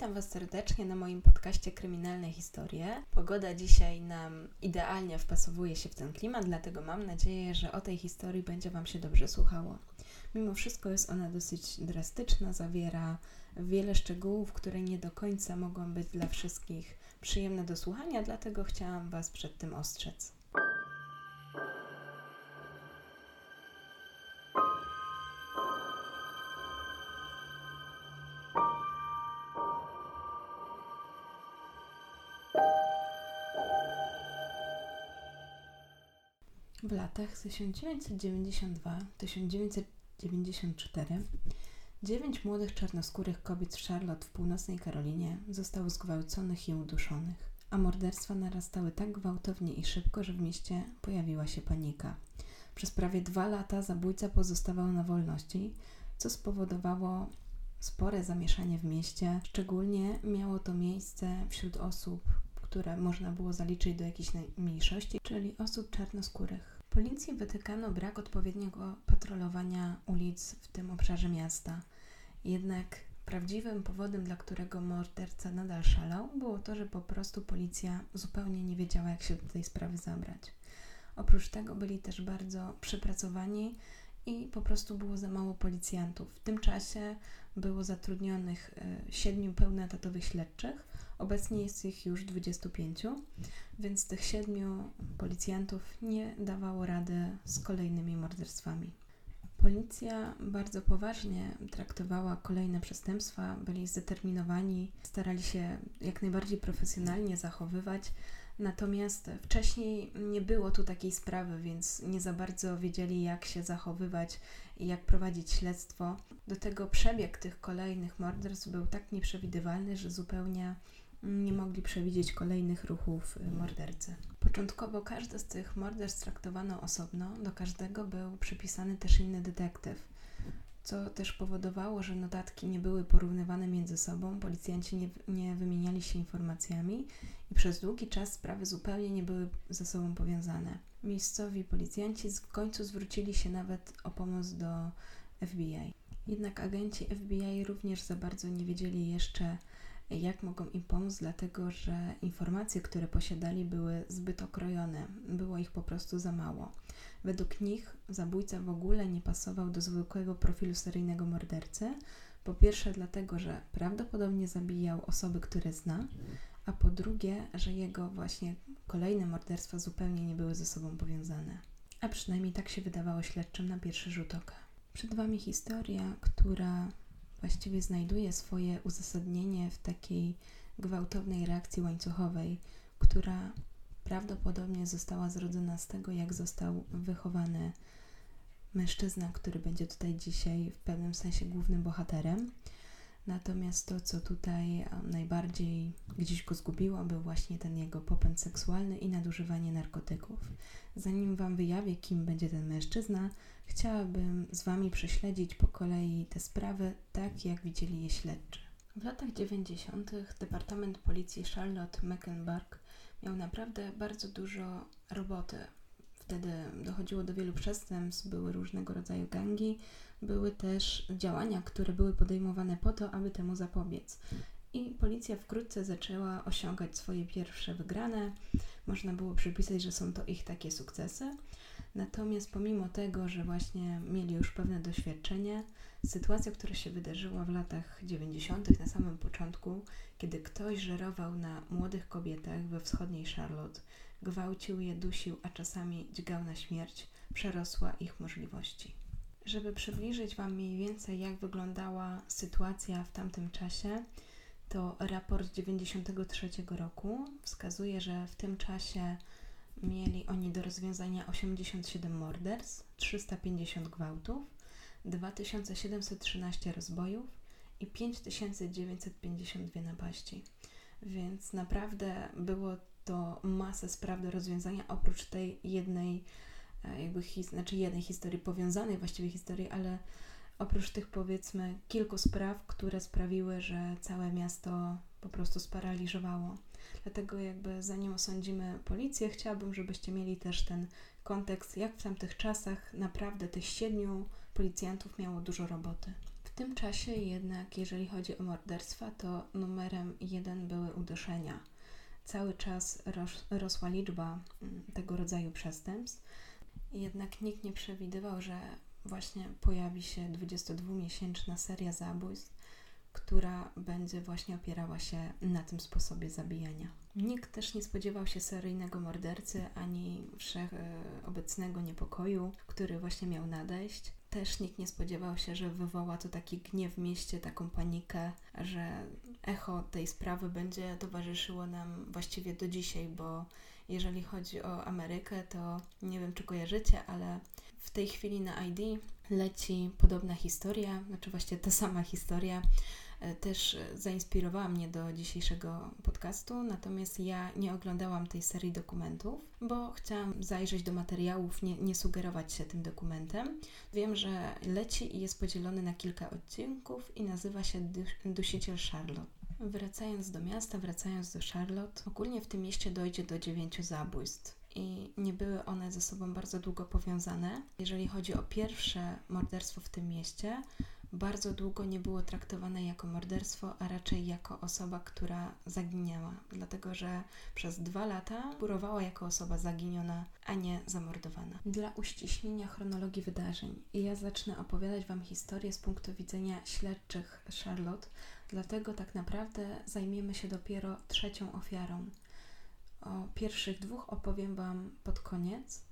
Witam Was serdecznie na moim podcaście Kryminalne Historie. Pogoda dzisiaj nam idealnie wpasowuje się w ten klimat, dlatego mam nadzieję, że o tej historii będzie Wam się dobrze słuchało. Mimo wszystko jest ona dosyć drastyczna, zawiera wiele szczegółów, które nie do końca mogą być dla wszystkich przyjemne do słuchania, dlatego chciałam Was przed tym ostrzec. Latach 1992-1994 dziewięć młodych czarnoskórych kobiet z Charlotte w północnej Karolinie zostało zgwałconych i uduszonych, a morderstwa narastały tak gwałtownie i szybko, że w mieście pojawiła się panika. Przez prawie dwa lata zabójca pozostawał na wolności, co spowodowało spore zamieszanie w mieście. Szczególnie miało to miejsce wśród osób, które można było zaliczyć do jakiejś mniejszości, czyli osób czarnoskórych. Policji wytykano brak odpowiedniego patrolowania ulic w tym obszarze miasta. Jednak prawdziwym powodem, dla którego morderca nadal szalał, było to, że po prostu policja zupełnie nie wiedziała, jak się do tej sprawy zabrać. Oprócz tego byli też bardzo przepracowani i po prostu było za mało policjantów. W tym czasie było zatrudnionych e, siedmiu pełnoetatowych śledczych, obecnie jest ich już 25, więc tych siedmiu policjantów nie dawało rady z kolejnymi morderstwami. Policja bardzo poważnie traktowała kolejne przestępstwa, byli zdeterminowani, starali się jak najbardziej profesjonalnie zachowywać. Natomiast wcześniej nie było tu takiej sprawy, więc nie za bardzo wiedzieli, jak się zachowywać i jak prowadzić śledztwo. Do tego przebieg tych kolejnych morderstw był tak nieprzewidywalny, że zupełnie nie mogli przewidzieć kolejnych ruchów mordercy. Początkowo każde z tych morderstw traktowano osobno, do każdego był przypisany też inny detektyw, co też powodowało, że notatki nie były porównywane między sobą, policjanci nie, nie wymieniali się informacjami i przez długi czas sprawy zupełnie nie były ze sobą powiązane. Miejscowi policjanci w końcu zwrócili się nawet o pomoc do FBI. Jednak agenci FBI również za bardzo nie wiedzieli jeszcze, jak mogą im pomóc, dlatego że informacje, które posiadali, były zbyt okrojone, było ich po prostu za mało. Według nich zabójca w ogóle nie pasował do zwykłego profilu seryjnego mordercy. Po pierwsze, dlatego, że prawdopodobnie zabijał osoby, które zna, a po drugie, że jego właśnie kolejne morderstwa zupełnie nie były ze sobą powiązane. A przynajmniej tak się wydawało śledczym na pierwszy rzut oka. Przed Wami historia, która właściwie znajduje swoje uzasadnienie w takiej gwałtownej reakcji łańcuchowej, która prawdopodobnie została zrodzona z tego, jak został wychowany mężczyzna, który będzie tutaj dzisiaj w pewnym sensie głównym bohaterem. Natomiast to, co tutaj najbardziej gdzieś go zgubiło, był właśnie ten jego popęd seksualny i nadużywanie narkotyków. Zanim Wam wyjawię, kim będzie ten mężczyzna, chciałabym z Wami prześledzić po kolei te sprawy tak, jak widzieli je śledczy. W latach 90. Departament Policji Charlotte Mecklenburg miał naprawdę bardzo dużo roboty. Wtedy dochodziło do wielu przestępstw, były różnego rodzaju gangi, były też działania, które były podejmowane po to, aby temu zapobiec. I policja wkrótce zaczęła osiągać swoje pierwsze wygrane. Można było przypisać, że są to ich takie sukcesy. Natomiast pomimo tego, że właśnie mieli już pewne doświadczenie, sytuacja, która się wydarzyła w latach 90., na samym początku, kiedy ktoś żerował na młodych kobietach we wschodniej Charlotte, gwałcił je, dusił, a czasami dźgał na śmierć, przerosła ich możliwości. Żeby przybliżyć Wam mniej więcej, jak wyglądała sytuacja w tamtym czasie, to raport 93 roku wskazuje, że w tym czasie mieli oni do rozwiązania 87 morderstw, 350 gwałtów, 2713 rozbojów i 5952 napaści. Więc naprawdę było to masę spraw do rozwiązania oprócz tej jednej jakby his, znaczy jednej historii, powiązanej właściwie historii, ale oprócz tych powiedzmy kilku spraw, które sprawiły, że całe miasto po prostu sparaliżowało. Dlatego jakby zanim osądzimy policję, chciałabym, żebyście mieli też ten kontekst, jak w tamtych czasach naprawdę tych siedmiu policjantów miało dużo roboty. W tym czasie jednak, jeżeli chodzi o morderstwa, to numerem jeden były uduszenia. Cały czas ros rosła liczba mm, tego rodzaju przestępstw, jednak nikt nie przewidywał, że właśnie pojawi się 22-miesięczna seria zabójstw, która będzie właśnie opierała się na tym sposobie zabijania. Nikt też nie spodziewał się seryjnego mordercy ani wszechobecnego niepokoju, który właśnie miał nadejść. Też nikt nie spodziewał się, że wywoła to taki gniew w mieście, taką panikę, że echo tej sprawy będzie towarzyszyło nam właściwie do dzisiaj, bo jeżeli chodzi o Amerykę, to nie wiem, czy kojarzycie, ale w tej chwili na ID leci podobna historia, znaczy właściwie ta sama historia E, też zainspirowała mnie do dzisiejszego podcastu, natomiast ja nie oglądałam tej serii dokumentów, bo chciałam zajrzeć do materiałów, nie, nie sugerować się tym dokumentem. Wiem, że leci i jest podzielony na kilka odcinków i nazywa się Dusiciel Charlotte. Wracając do miasta, wracając do Charlotte, ogólnie w tym mieście dojdzie do dziewięciu zabójstw i nie były one ze sobą bardzo długo powiązane. Jeżeli chodzi o pierwsze morderstwo w tym mieście, bardzo długo nie było traktowane jako morderstwo, a raczej jako osoba, która zaginęła, dlatego że przez dwa lata figurowała jako osoba zaginiona, a nie zamordowana. Dla uściśnienia chronologii wydarzeń, ja zacznę opowiadać Wam historię z punktu widzenia śledczych Charlotte, dlatego tak naprawdę zajmiemy się dopiero trzecią ofiarą. O pierwszych dwóch opowiem Wam pod koniec,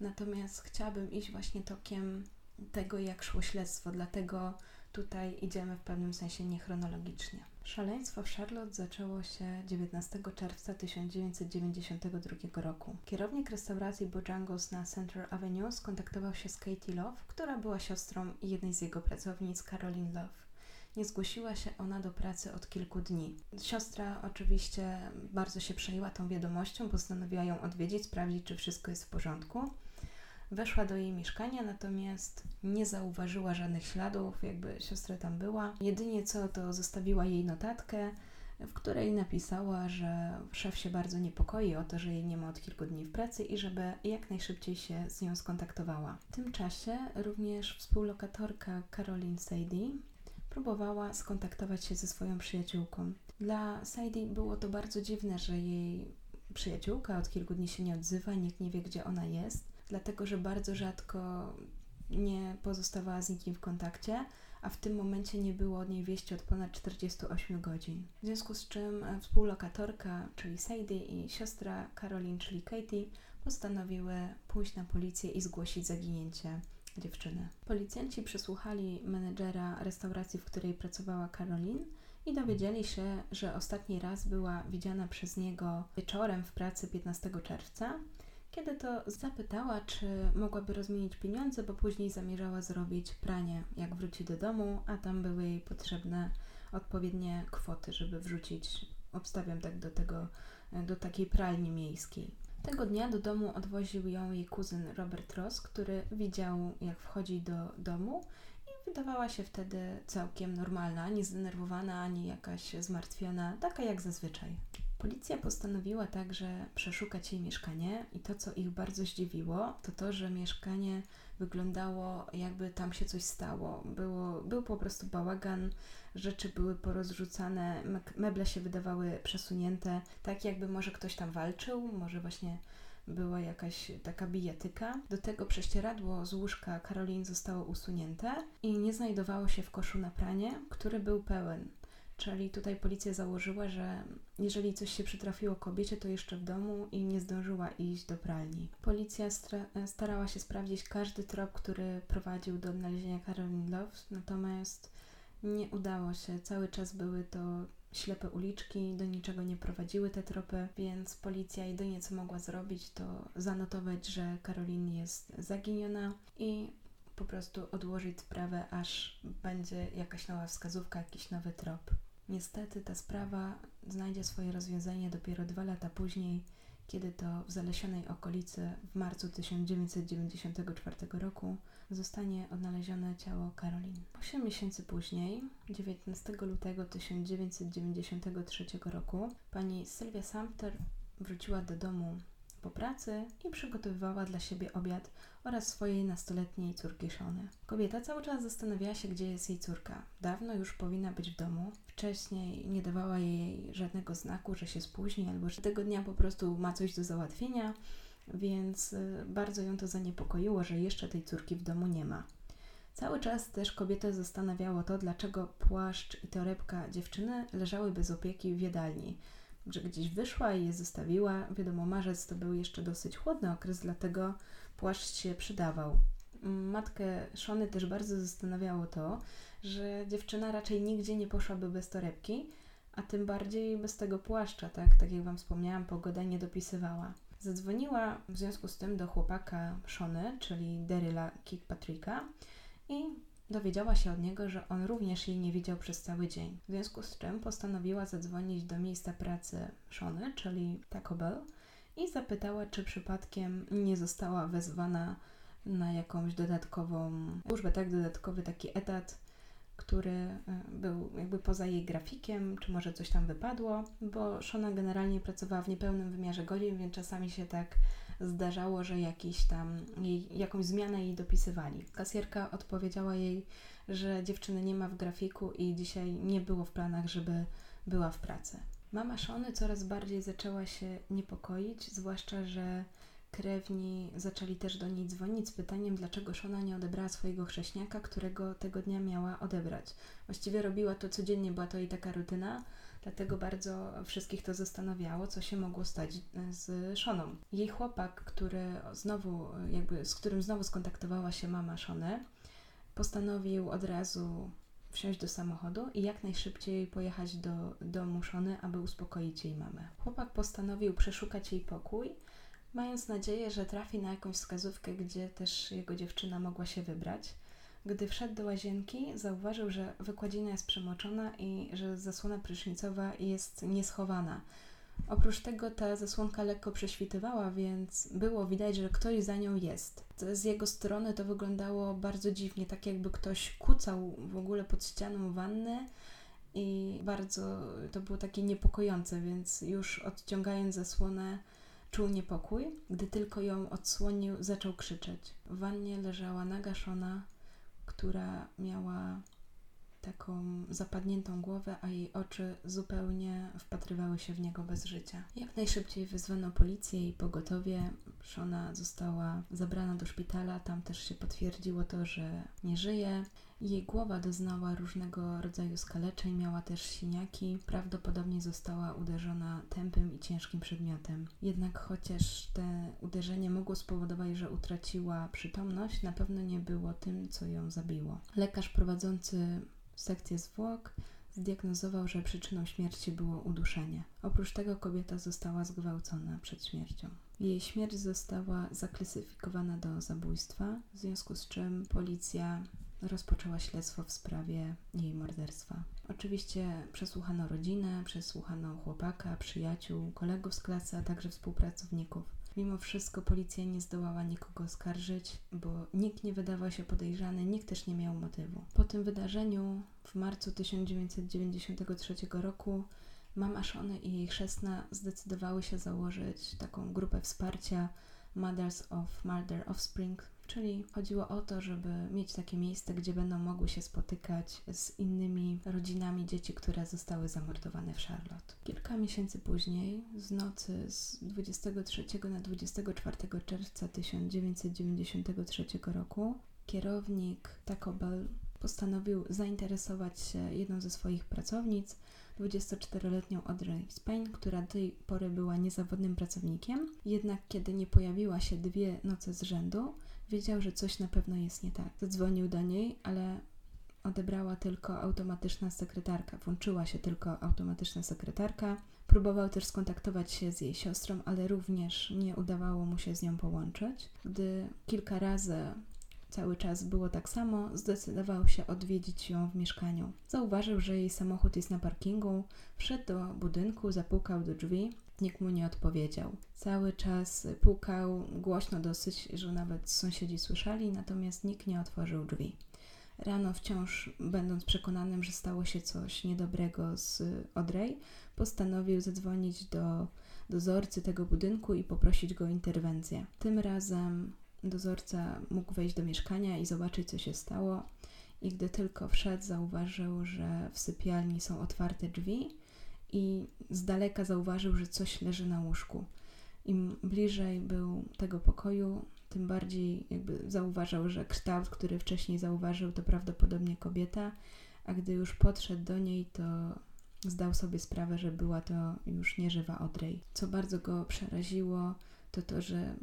natomiast chciałabym iść właśnie tokiem tego, jak szło śledztwo, dlatego tutaj idziemy w pewnym sensie niechronologicznie. Szaleństwo w Charlotte zaczęło się 19 czerwca 1992 roku. Kierownik restauracji Bojangles na Central Avenue skontaktował się z Katie Love, która była siostrą jednej z jego pracownic, Caroline Love. Nie zgłosiła się ona do pracy od kilku dni. Siostra oczywiście bardzo się przejęła tą wiadomością, postanowiła ją odwiedzić, sprawdzić, czy wszystko jest w porządku. Weszła do jej mieszkania, natomiast nie zauważyła żadnych śladów, jakby siostra tam była. Jedynie co to zostawiła jej notatkę, w której napisała, że szef się bardzo niepokoi o to, że jej nie ma od kilku dni w pracy i żeby jak najszybciej się z nią skontaktowała. W tym czasie również współlokatorka Caroline Sadie próbowała skontaktować się ze swoją przyjaciółką. Dla Sadie było to bardzo dziwne, że jej przyjaciółka od kilku dni się nie odzywa, nikt nie wie, gdzie ona jest dlatego że bardzo rzadko nie pozostawała z nikim w kontakcie, a w tym momencie nie było od niej wieści od ponad 48 godzin. W związku z czym e, współlokatorka, czyli Sadie i siostra Caroline, czyli Katie, postanowiły pójść na policję i zgłosić zaginięcie dziewczyny. Policjanci przesłuchali menedżera restauracji, w której pracowała Caroline i dowiedzieli się, że ostatni raz była widziana przez niego wieczorem w pracy 15 czerwca kiedy to zapytała, czy mogłaby rozmienić pieniądze, bo później zamierzała zrobić pranie, jak wróci do domu, a tam były jej potrzebne odpowiednie kwoty, żeby wrzucić, obstawiam tak do tego, do takiej pralni miejskiej. Tego dnia do domu odwoził ją jej kuzyn Robert Ross, który widział, jak wchodzi do domu i wydawała się wtedy całkiem normalna, ani zdenerwowana, ani jakaś zmartwiona, taka jak zazwyczaj. Policja postanowiła także przeszukać jej mieszkanie i to, co ich bardzo zdziwiło, to to, że mieszkanie wyglądało jakby tam się coś stało. Było, był po prostu bałagan, rzeczy były porozrzucane, meble się wydawały przesunięte, tak jakby może ktoś tam walczył, może właśnie była jakaś taka bijatyka. Do tego prześcieradło z łóżka Karolin zostało usunięte i nie znajdowało się w koszu na pranie, który był pełen. Czyli tutaj policja założyła, że jeżeli coś się przytrafiło kobiecie, to jeszcze w domu i nie zdążyła iść do pralni. Policja starała się sprawdzić każdy trop, który prowadził do odnalezienia Caroline Love, natomiast nie udało się. Cały czas były to ślepe uliczki, do niczego nie prowadziły te tropy, więc policja jedynie co mogła zrobić, to zanotować, że Caroline jest zaginiona i po prostu odłożyć sprawę, aż będzie jakaś nowa wskazówka, jakiś nowy trop. Niestety ta sprawa znajdzie swoje rozwiązanie dopiero dwa lata później, kiedy to w zalesionej okolicy w marcu 1994 roku zostanie odnalezione ciało Karolin. Osiem miesięcy później, 19 lutego 1993 roku, pani Sylwia Sumter wróciła do domu po pracy i przygotowywała dla siebie obiad oraz swojej nastoletniej córki Shony. Kobieta cały czas zastanawiała się, gdzie jest jej córka. Dawno już powinna być w domu. Wcześniej nie dawała jej żadnego znaku, że się spóźni albo że tego dnia po prostu ma coś do załatwienia, więc y, bardzo ją to zaniepokoiło, że jeszcze tej córki w domu nie ma. Cały czas też kobietę zastanawiało to, dlaczego płaszcz i torebka dziewczyny leżały bez opieki w jadalni. Że gdzieś wyszła i je zostawiła. Wiadomo, marzec to był jeszcze dosyć chłodny okres, dlatego płaszcz się przydawał. Matkę Szony też bardzo zastanawiało to, że dziewczyna raczej nigdzie nie poszłaby bez torebki, a tym bardziej bez tego płaszcza, tak? Tak jak Wam wspomniałam, pogoda nie dopisywała. Zadzwoniła w związku z tym do chłopaka Szony, czyli Deryla Kirkpatricka i dowiedziała się od niego, że on również jej nie widział przez cały dzień. W związku z czym postanowiła zadzwonić do miejsca pracy Szony, czyli Taco Bell, i zapytała, czy przypadkiem nie została wezwana na jakąś dodatkową służbę, tak, dodatkowy taki etat, który e, był jakby poza jej grafikiem, czy może coś tam wypadło, bo Shona generalnie pracowała w niepełnym wymiarze godzin, więc czasami się tak zdarzało, że jakiś tam jej, jakąś zmianę jej dopisywali. Kasjerka odpowiedziała jej, że dziewczyny nie ma w grafiku i dzisiaj nie było w planach, żeby była w pracy. Mama Szony coraz bardziej zaczęła się niepokoić, zwłaszcza, że krewni zaczęli też do niej dzwonić z pytaniem, dlaczego Szona nie odebrała swojego chrześniaka, którego tego dnia miała odebrać. Właściwie robiła to codziennie, była to jej taka rutyna, dlatego bardzo wszystkich to zastanawiało, co się mogło stać z Szoną. Jej chłopak, który znowu, jakby, z którym znowu skontaktowała się mama Szony, postanowił od razu wsiąść do samochodu i jak najszybciej pojechać do domu Szony, aby uspokoić jej mamę. Chłopak postanowił przeszukać jej pokój, mając nadzieję, że trafi na jakąś wskazówkę, gdzie też jego dziewczyna mogła się wybrać. Gdy wszedł do łazienki, zauważył, że wykładzina jest przemoczona i że zasłona prysznicowa jest nieschowana. Oprócz tego ta zasłonka lekko prześwitywała, więc było widać, że ktoś za nią jest. Z jego strony to wyglądało bardzo dziwnie, tak jakby ktoś kucał w ogóle pod ścianą wanny i bardzo to było takie niepokojące, więc już odciągając zasłonę czuł niepokój. Gdy tylko ją odsłonił, zaczął krzyczeć. W wannie leżała nagaszona, która miała taką zapadniętą głowę, a jej oczy zupełnie wpatrywały się w niego bez życia. Jak najszybciej wezwano policję i pogotowie. Szona została zabrana do szpitala, tam też się potwierdziło to, że nie żyje. Jej głowa doznała różnego rodzaju skaleczeń, miała też siniaki, prawdopodobnie została uderzona tępym i ciężkim przedmiotem. Jednak chociaż te uderzenie mogło spowodować, że utraciła przytomność, na pewno nie było tym, co ją zabiło. Lekarz prowadzący sekcję zwłok zdiagnozował, że przyczyną śmierci było uduszenie. Oprócz tego kobieta została zgwałcona przed śmiercią. Jej śmierć została zaklasyfikowana do zabójstwa, w związku z czym policja rozpoczęła śledztwo w sprawie jej morderstwa. Oczywiście przesłuchano rodzinę, przesłuchano chłopaka, przyjaciół, kolegów z klasy, a także współpracowników. Mimo wszystko policja nie zdołała nikogo oskarżyć, bo nikt nie wydawał się podejrzany, nikt też nie miał motywu. Po tym wydarzeniu w marcu 1993 roku mama Szony i jej chrzestna zdecydowały się założyć taką grupę wsparcia Mothers of Murder Offspring, czyli chodziło o to, żeby mieć takie miejsce, gdzie będą mogły się spotykać z innymi rodzinami dzieci, które zostały zamordowane w Charlotte. Kilka miesięcy później, z nocy z 23 na 24 czerwca 1993 roku, kierownik Taco Bell postanowił zainteresować się jedną ze swoich pracownic, 24-letnią Audrey Spain, która do tej pory była niezawodnym pracownikiem. Jednak kiedy nie pojawiła się dwie noce z rzędu, wiedział, że coś na pewno jest nie tak. Zadzwonił do niej, ale odebrała tylko automatyczna sekretarka. Włączyła się tylko automatyczna sekretarka. Próbował też skontaktować się z jej siostrą, ale również nie udawało mu się z nią połączyć. Gdy kilka razy cały czas było tak samo, zdecydował się odwiedzić ją w mieszkaniu. Zauważył, że jej samochód jest na parkingu, wszedł do budynku, zapukał do drzwi. Nikt mu nie odpowiedział. Cały czas pukał głośno dosyć, że nawet sąsiedzi słyszeli, natomiast nikt nie otworzył drzwi. Rano wciąż będąc przekonanym, że stało się coś niedobrego z Audrey, postanowił zadzwonić do dozorcy tego budynku i poprosić go o interwencję. Tym razem dozorca mógł wejść do mieszkania i zobaczyć, co się stało. I gdy tylko wszedł, zauważył, że w sypialni są otwarte drzwi i z daleka zauważył, że coś leży na łóżku. Im bliżej był tego pokoju, tym bardziej jakby zauważał, że kształt, który wcześniej zauważył, to prawdopodobnie kobieta, a gdy już podszedł do niej, to zdał sobie sprawę, że była to już nieżywa Audrey. Co bardzo go przeraziło, to to, że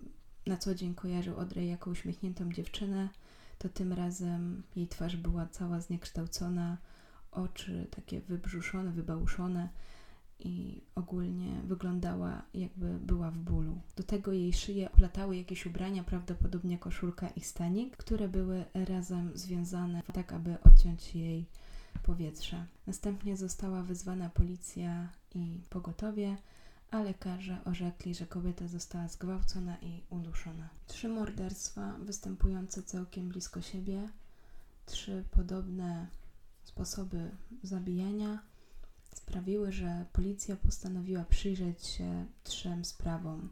na co dzień kojarzył Audrey jako uśmiechniętą dziewczynę, to tym razem jej twarz była cała zniekształcona, oczy takie wybrzuszone, wybałuszone i ogólnie wyglądała jakby była w bólu. Do tego jej szyję oplatały jakieś ubrania, prawdopodobnie koszulka i stanik, które były razem związane tak, aby odciąć jej powietrze. Następnie została wezwana policja i pogotowie, a lekarze orzekli, że kobieta została zgwałcona i uduszona. Trzy morderstwa występujące całkiem blisko siebie, trzy podobne sposoby zabijania sprawiły, że policja postanowiła przyjrzeć się trzem sprawom,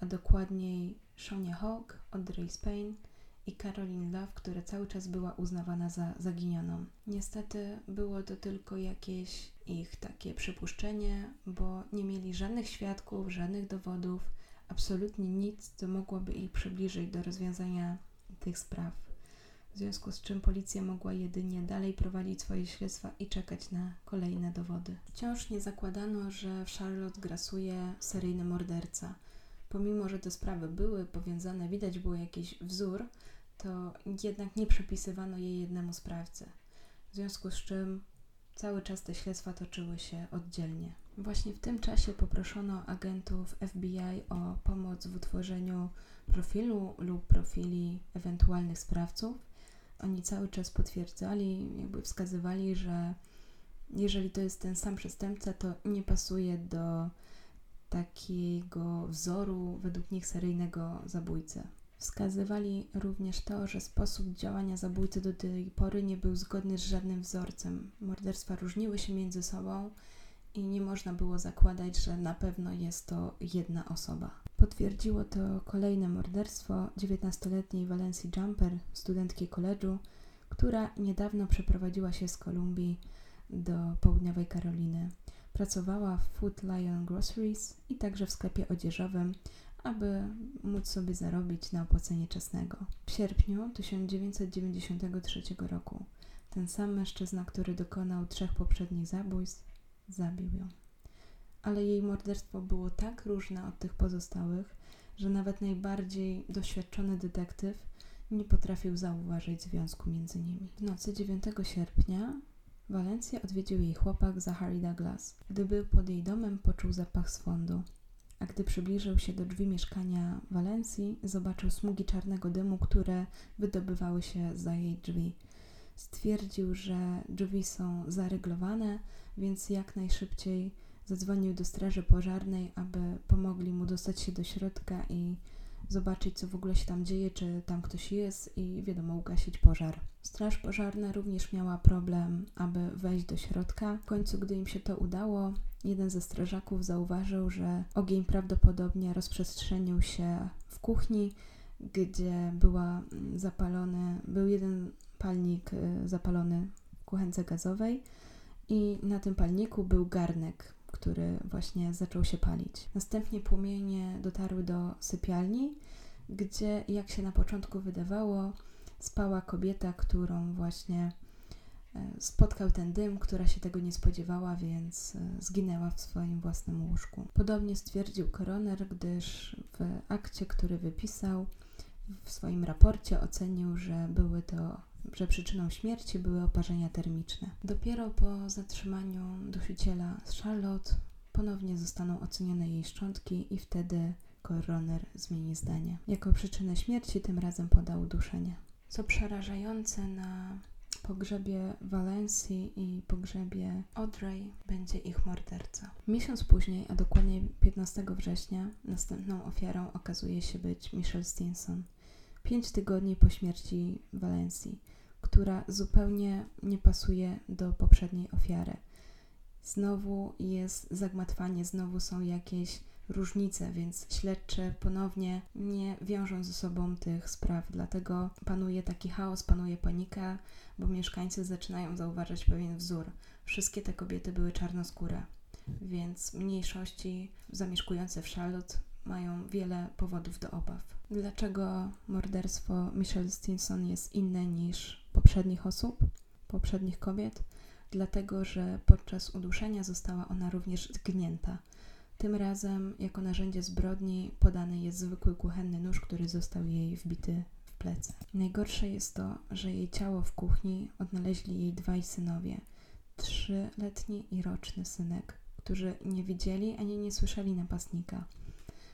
a dokładniej Shonie Hawk, Audrey Spain i Caroline Love, która cały czas była uznawana za zaginioną. Niestety było to tylko jakieś ich takie przypuszczenie, bo nie mieli żadnych świadków, żadnych dowodów, absolutnie nic, co mogłoby ich przybliżyć do rozwiązania tych spraw. W związku z czym policja mogła jedynie dalej prowadzić swoje śledztwa i czekać na kolejne dowody. Wciąż nie zakładano, że w Charlotte grasuje seryjny morderca. Pomimo, że te sprawy były powiązane, widać było jakiś wzór, to jednak nie przypisywano jej jednemu sprawcy. W związku z czym cały czas te śledztwa toczyły się oddzielnie. Właśnie w tym czasie poproszono agentów FBI o pomoc w utworzeniu profilu lub profili ewentualnych sprawców. Oni cały czas potwierdzali, jakby wskazywali, że jeżeli to jest ten sam przestępca, to nie pasuje do takiego wzoru według nich seryjnego zabójcy. Wskazywali również to, że sposób działania zabójcy do tej pory nie był zgodny z żadnym wzorcem. Morderstwa różniły się między sobą i nie można było zakładać, że na pewno jest to jedna osoba. Potwierdziło to kolejne morderstwo 19-letniej Valencji Jumper, studentki koledżu, która niedawno przeprowadziła się z Kolumbii do południowej Karoliny. Pracowała w Food Lion Groceries i także w sklepie odzieżowym, aby móc sobie zarobić na opłacenie czesnego. W sierpniu 1993 roku ten sam mężczyzna, który dokonał trzech poprzednich zabójstw, zabił ją. Ale jej morderstwo było tak różne od tych pozostałych, że nawet najbardziej doświadczony detektyw nie potrafił zauważyć związku między nimi. W nocy 9 sierpnia Walencję odwiedził jej chłopak Zachary Douglas. Gdy był pod jej domem, poczuł zapach swądu a gdy przybliżył się do drzwi mieszkania Walencji, zobaczył smugi czarnego dymu, które wydobywały się za jej drzwi. Stwierdził, że drzwi są zaryglowane, więc jak najszybciej zadzwonił do straży pożarnej, aby pomogli mu dostać się do środka i zobaczyć, co w ogóle się tam dzieje, czy tam ktoś jest i wiadomo, ugasić pożar. Straż pożarna również miała problem, aby wejść do środka. W końcu, gdy im się to udało, jeden ze strażaków zauważył, że ogień prawdopodobnie rozprzestrzenił się w kuchni, gdzie była mm, zapalony, był jeden palnik y, zapalony w kuchence gazowej i na tym palniku był garnek, który właśnie zaczął się palić. Następnie płomienie dotarły do sypialni, gdzie, jak się na początku wydawało, spała kobieta, którą właśnie e, spotkał ten dym, która się tego nie spodziewała, więc e, zginęła w swoim własnym łóżku. Podobnie stwierdził koroner, gdyż w akcie, który wypisał, w swoim raporcie ocenił, że były to że przyczyną śmierci były oparzenia termiczne. Dopiero po zatrzymaniu dusiciela z Charlotte ponownie zostaną ocenione jej szczątki i wtedy koroner zmieni zdanie. Jako przyczynę śmierci tym razem podał duszenie. Co przerażające na pogrzebie Walencji i pogrzebie Audrey będzie ich morderca. Miesiąc później, a dokładnie 15 września, następną ofiarą okazuje się być Michelle Stinson. Pięć tygodni po śmierci Walencji, która zupełnie nie pasuje do poprzedniej ofiary. Znowu jest zagmatwanie, znowu są jakieś różnice, więc śledczy ponownie nie wiążą ze sobą tych spraw, dlatego panuje taki chaos, panuje panika, bo mieszkańcy zaczynają zauważać pewien wzór. Wszystkie te kobiety były czarnoskóre, więc mniejszości zamieszkujące w Charlotte mają wiele powodów do obaw. Dlaczego morderstwo Michelle Stinson jest inne niż poprzednich osób, poprzednich kobiet? Dlatego, że podczas uduszenia została ona również zgnięta. Tym razem jako narzędzie zbrodni podany jest zwykły kuchenny nóż, który został jej wbity w plecy. Najgorsze jest to, że jej ciało w kuchni odnaleźli jej dwaj synowie, trzyletni i roczny synek, którzy nie widzieli ani nie słyszeli napastnika.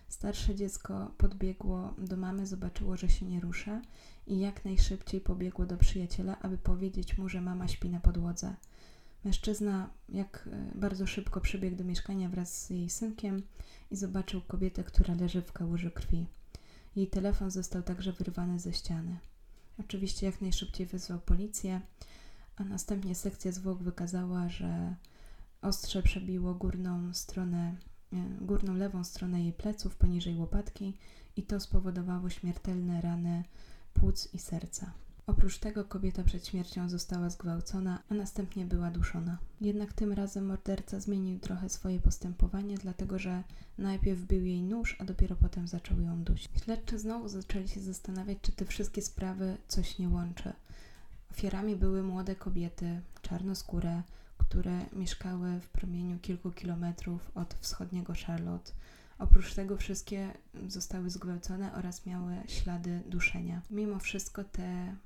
Starsze dziecko podbiegło do mamy, zobaczyło, że się nie rusza i jak najszybciej pobiegło do przyjaciela, aby powiedzieć mu, że mama śpi na podłodze. Mężczyzna jak e, bardzo szybko przybiegł do mieszkania wraz z jej synkiem i zobaczył kobietę, która leży w kałuży krwi. Jej telefon został także wyrwany ze ściany. Oczywiście jak najszybciej wezwał policję, a następnie sekcja zwłok wykazała, że ostrze przebiło górną stronę, e, górną lewą stronę jej pleców poniżej łopatki i to spowodowało śmiertelne rany płuc i serca. Oprócz tego kobieta przed śmiercią została zgwałcona, a następnie była duszona. Jednak tym razem morderca zmienił trochę swoje postępowanie, dlatego że najpierw wbił jej nóż, a dopiero potem zaczął ją dusić. Śledczy znowu zaczęli się zastanawiać, czy te wszystkie sprawy coś nie łączy. Ofiarami były młode kobiety, czarnoskóre, które mieszkały w promieniu kilku kilometrów od wschodniego Charlotte. Oprócz tego wszystkie zostały zgwałcone oraz miały ślady duszenia. Mimo wszystko te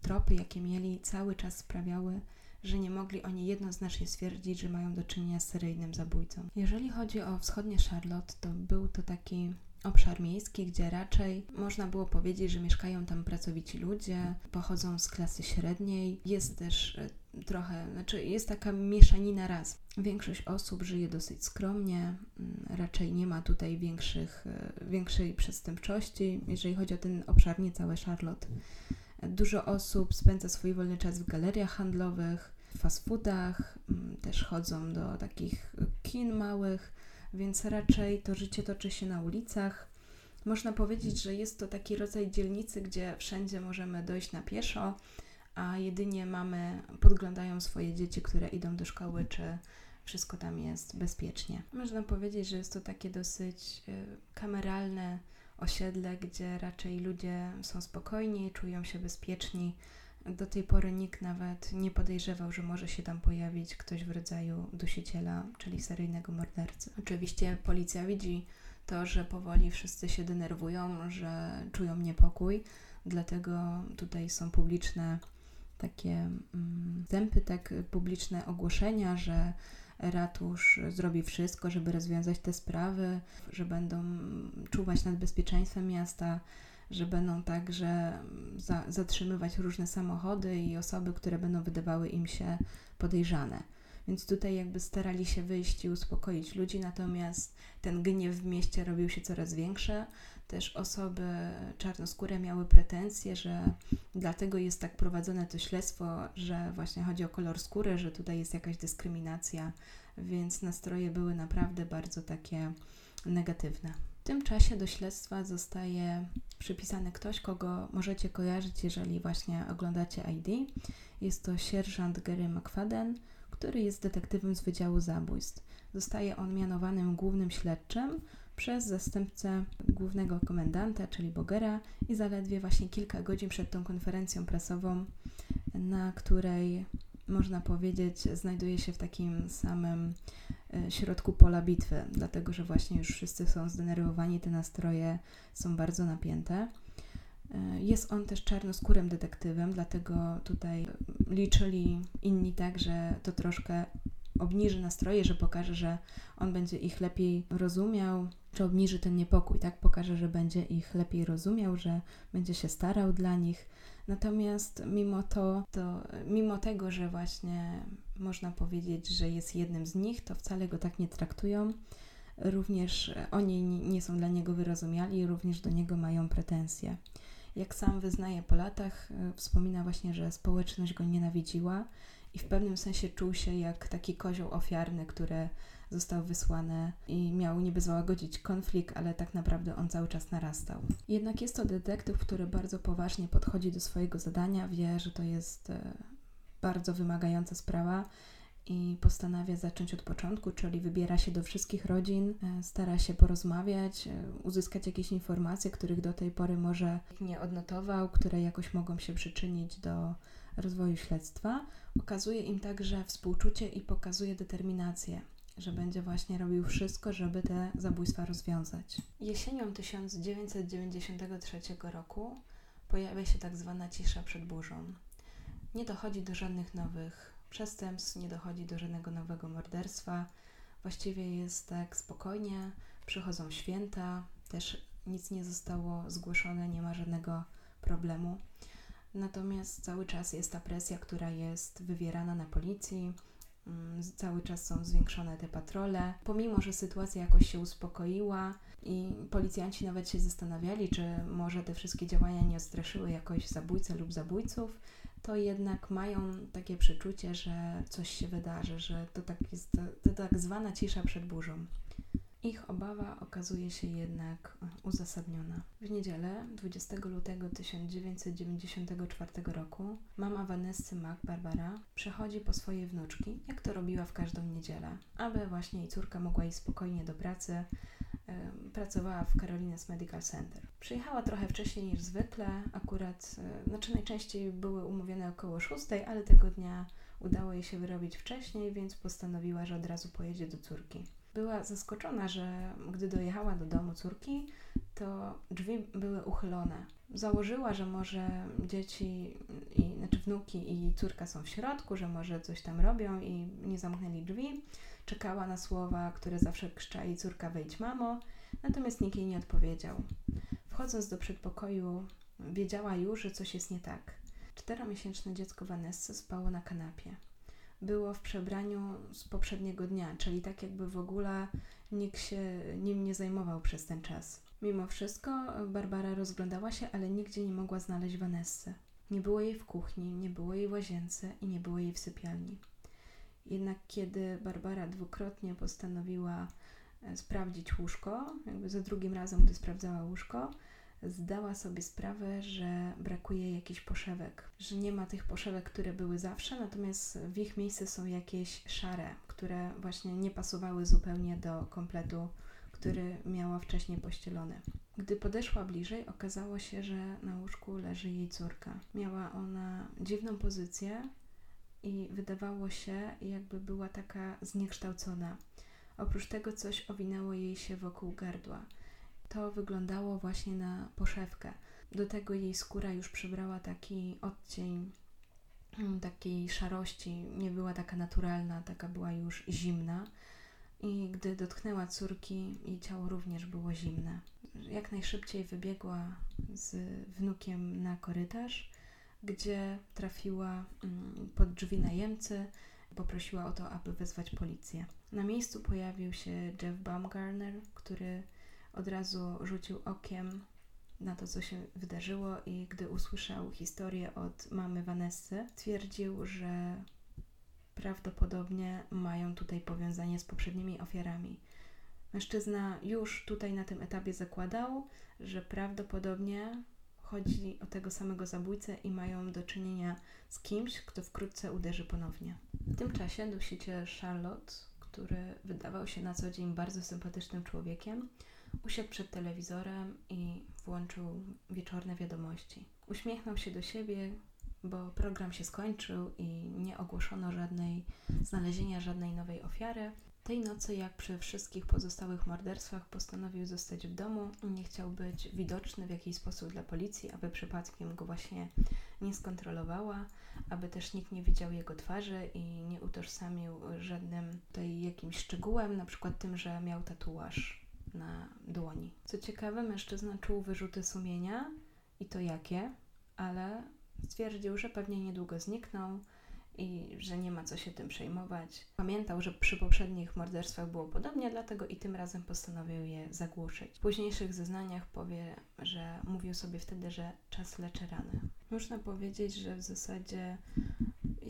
tropy, jakie mieli, cały czas sprawiały, że nie mogli oni jednoznacznie stwierdzić, że mają do czynienia z seryjnym zabójcą. Jeżeli chodzi o wschodnie Charlotte, to był to taki obszar miejski, gdzie raczej można było powiedzieć, że mieszkają tam pracowici ludzie, pochodzą z klasy średniej. Jest też trochę, znaczy jest taka mieszanina raz. Większość osób żyje dosyć skromnie, mm, raczej nie ma tutaj większych, e, większej przestępczości, jeżeli chodzi o ten obszar, nie całe Charlotte. Dużo osób spędza swój wolny czas w galeriach handlowych, w fast foodach, mm, też chodzą do takich kin małych, więc raczej to życie toczy się na ulicach. Można powiedzieć, że jest to taki rodzaj dzielnicy, gdzie wszędzie możemy dojść na pieszo, a jedynie mamy podglądają swoje dzieci, które idą do szkoły, czy wszystko tam jest bezpiecznie. Można powiedzieć, że jest to takie dosyć y, kameralne osiedle, gdzie raczej ludzie są spokojni, czują się bezpieczni. Do tej pory nikt nawet nie podejrzewał, że może się tam pojawić ktoś w rodzaju dusiciela, czyli seryjnego mordercy. Oczywiście policja widzi to, że powoli wszyscy się denerwują, że czują niepokój, dlatego tutaj są publiczne takie mm, tempy, tak publiczne ogłoszenia, że ratusz zrobi wszystko, żeby rozwiązać te sprawy, że będą czuwać nad bezpieczeństwem miasta, że będą także za, zatrzymywać różne samochody i osoby, które będą wydawały im się podejrzane. Więc tutaj jakby starali się wyjść i uspokoić ludzi, natomiast ten gniew w mieście robił się coraz większy. Też osoby czarnoskóre miały pretensje, że dlatego jest tak prowadzone to śledztwo, że właśnie chodzi o kolor skóry, że tutaj jest jakaś dyskryminacja, więc nastroje były naprawdę bardzo takie negatywne. W tym czasie do śledztwa zostaje przypisany ktoś, kogo możecie kojarzyć, jeżeli właśnie oglądacie ID. Jest to sierżant Gary McFadden, który jest detektywem z Wydziału Zabójstw. Zostaje on mianowanym głównym śledczym przez zastępcę głównego komendanta, czyli Bogera i zaledwie właśnie kilka godzin przed tą konferencją prasową, na której można powiedzieć znajduje się w takim samym e, środku pola bitwy, dlatego że właśnie już wszyscy są zdenerwowani, te nastroje są bardzo napięte. E, jest on też czarnoskórym detektywem, dlatego tutaj liczyli inni tak, że to troszkę obniży nastroje, że pokaże, że on będzie ich lepiej rozumiał, czy obniży ten niepokój, tak? Pokaże, że będzie ich lepiej rozumiał, że będzie się starał dla nich. Natomiast mimo to, to mimo tego, że właśnie można powiedzieć, że jest jednym z nich, to wcale go tak nie traktują. Również oni nie są dla niego wyrozumiali, również do niego mają pretensje. Jak sam wyznaje po latach, wspomina właśnie, że społeczność go nienawidziła i w pewnym sensie czuł się jak taki kozioł ofiarny, który został wysłany i miał niby załagodzić konflikt, ale tak naprawdę on cały czas narastał. Jednak jest to detektyw, który bardzo poważnie podchodzi do swojego zadania, wie, że to jest e, bardzo wymagająca sprawa i postanawia zacząć od początku, czyli wybiera się do wszystkich rodzin, e, stara się porozmawiać, e, uzyskać jakieś informacje, których do tej pory może nie odnotował, które jakoś mogą się przyczynić do rozwoju śledztwa. Okazuje im także współczucie i pokazuje determinację, że będzie właśnie robił wszystko, żeby te zabójstwa rozwiązać. Jesienią 1993 roku pojawia się tak zwana cisza przed burzą. Nie dochodzi do żadnych nowych przestępstw, nie dochodzi do żadnego nowego morderstwa. Właściwie jest tak spokojnie, przychodzą święta, też nic nie zostało zgłoszone, nie ma żadnego problemu. Natomiast cały czas jest ta presja, która jest wywierana na policji, mm, cały czas są zwiększone te patrole. Pomimo, że sytuacja jakoś się uspokoiła i policjanci nawet się zastanawiali, czy może te wszystkie działania nie odstraszyły jakoś zabójcę lub zabójców, to jednak mają takie przeczucie, że coś się wydarzy, że to tak jest to, to tak zwana cisza przed burzą. Ich obawa okazuje się jednak uzasadniona. W niedzielę 20 lutego 1994 roku mama Vanessy Mac, Barbara, przechodzi po swoje wnuczki, jak to robiła w każdą niedzielę, aby właśnie jej córka mogła iść spokojnie do pracy, pracowała w Carolina's Medical Center. Przyjechała trochę wcześniej niż zwykle, akurat, e, znaczy najczęściej były umówione około 6, ale tego dnia udało jej się wyrobić wcześniej, więc postanowiła, że od razu pojedzie do córki. Była zaskoczona, że gdy dojechała do domu córki, to drzwi były uchylone. Założyła, że może dzieci, i, znaczy wnuki i córka są w środku, że może coś tam robią i nie zamknęli drzwi. Czekała na słowa, które zawsze krzycza jej córka wejdź mamo, natomiast nikt jej nie odpowiedział. Wchodząc do przedpokoju, wiedziała już, że coś jest nie tak. Czteromiesięczne dziecko Vanessa spało na kanapie. Było w przebraniu z poprzedniego dnia, czyli tak jakby w ogóle nikt się nim nie zajmował przez ten czas. Mimo wszystko Barbara rozglądała się, ale nigdzie nie mogła znaleźć Vanessy. Nie było jej w kuchni, nie było jej w łazience i nie było jej w sypialni. Jednak kiedy Barbara dwukrotnie postanowiła e, sprawdzić łóżko, jakby za drugim razem, gdy sprawdzała łóżko, zdała sobie sprawę, że brakuje jakichś poszewek, że nie ma tych poszewek, które były zawsze, natomiast w ich miejsce są jakieś szare, które właśnie nie pasowały zupełnie do kompletu, który miała wcześniej pościelony. Gdy podeszła bliżej, okazało się, że na łóżku leży jej córka. Miała ona dziwną pozycję, i wydawało się, jakby była taka zniekształcona. Oprócz tego coś owinęło jej się wokół gardła. To wyglądało właśnie na poszewkę. Do tego jej skóra już przybrała taki odcień mm, takiej szarości, nie była taka naturalna, taka była już zimna. I gdy dotknęła córki, jej ciało również było zimne. Jak najszybciej wybiegła z wnukiem na korytarz gdzie trafiła mm, pod drzwi najemcy. Poprosiła o to, aby wezwać policję. Na miejscu pojawił się Jeff Baumgartner, który od razu rzucił okiem na to, co się wydarzyło i gdy usłyszał historię od mamy Vanessy, twierdził, że prawdopodobnie mają tutaj powiązanie z poprzednimi ofiarami. Mężczyzna już tutaj na tym etapie zakładał, że prawdopodobnie chodzi o tego samego zabójcę i mają do czynienia z kimś, kto wkrótce uderzy ponownie. W tym czasie dusiciel Charlotte, który wydawał się na co dzień bardzo sympatycznym człowiekiem, usiadł przed telewizorem i włączył wieczorne wiadomości. Uśmiechnął się do siebie, bo program się skończył i nie ogłoszono żadnej znalezienia żadnej nowej ofiary, tej nocy, jak przy wszystkich pozostałych morderstwach, postanowił zostać w domu. Nie chciał być widoczny w jakiś sposób dla policji, aby przypadkiem go właśnie nie skontrolowała, aby też nikt nie widział jego twarzy i nie utożsamił żadnym tutaj jakimś szczegółem, na przykład tym, że miał tatuaż na dłoni. Co ciekawe, mężczyzna czuł wyrzuty sumienia i to jakie, ale stwierdził, że pewnie niedługo znikną i że nie ma co się tym przejmować. Pamiętał, że przy poprzednich morderstwach było podobnie, dlatego i tym razem postanowił je zagłuszyć. W późniejszych zeznaniach powie, że mówił sobie wtedy, że czas leczy rany. Można powiedzieć, że w zasadzie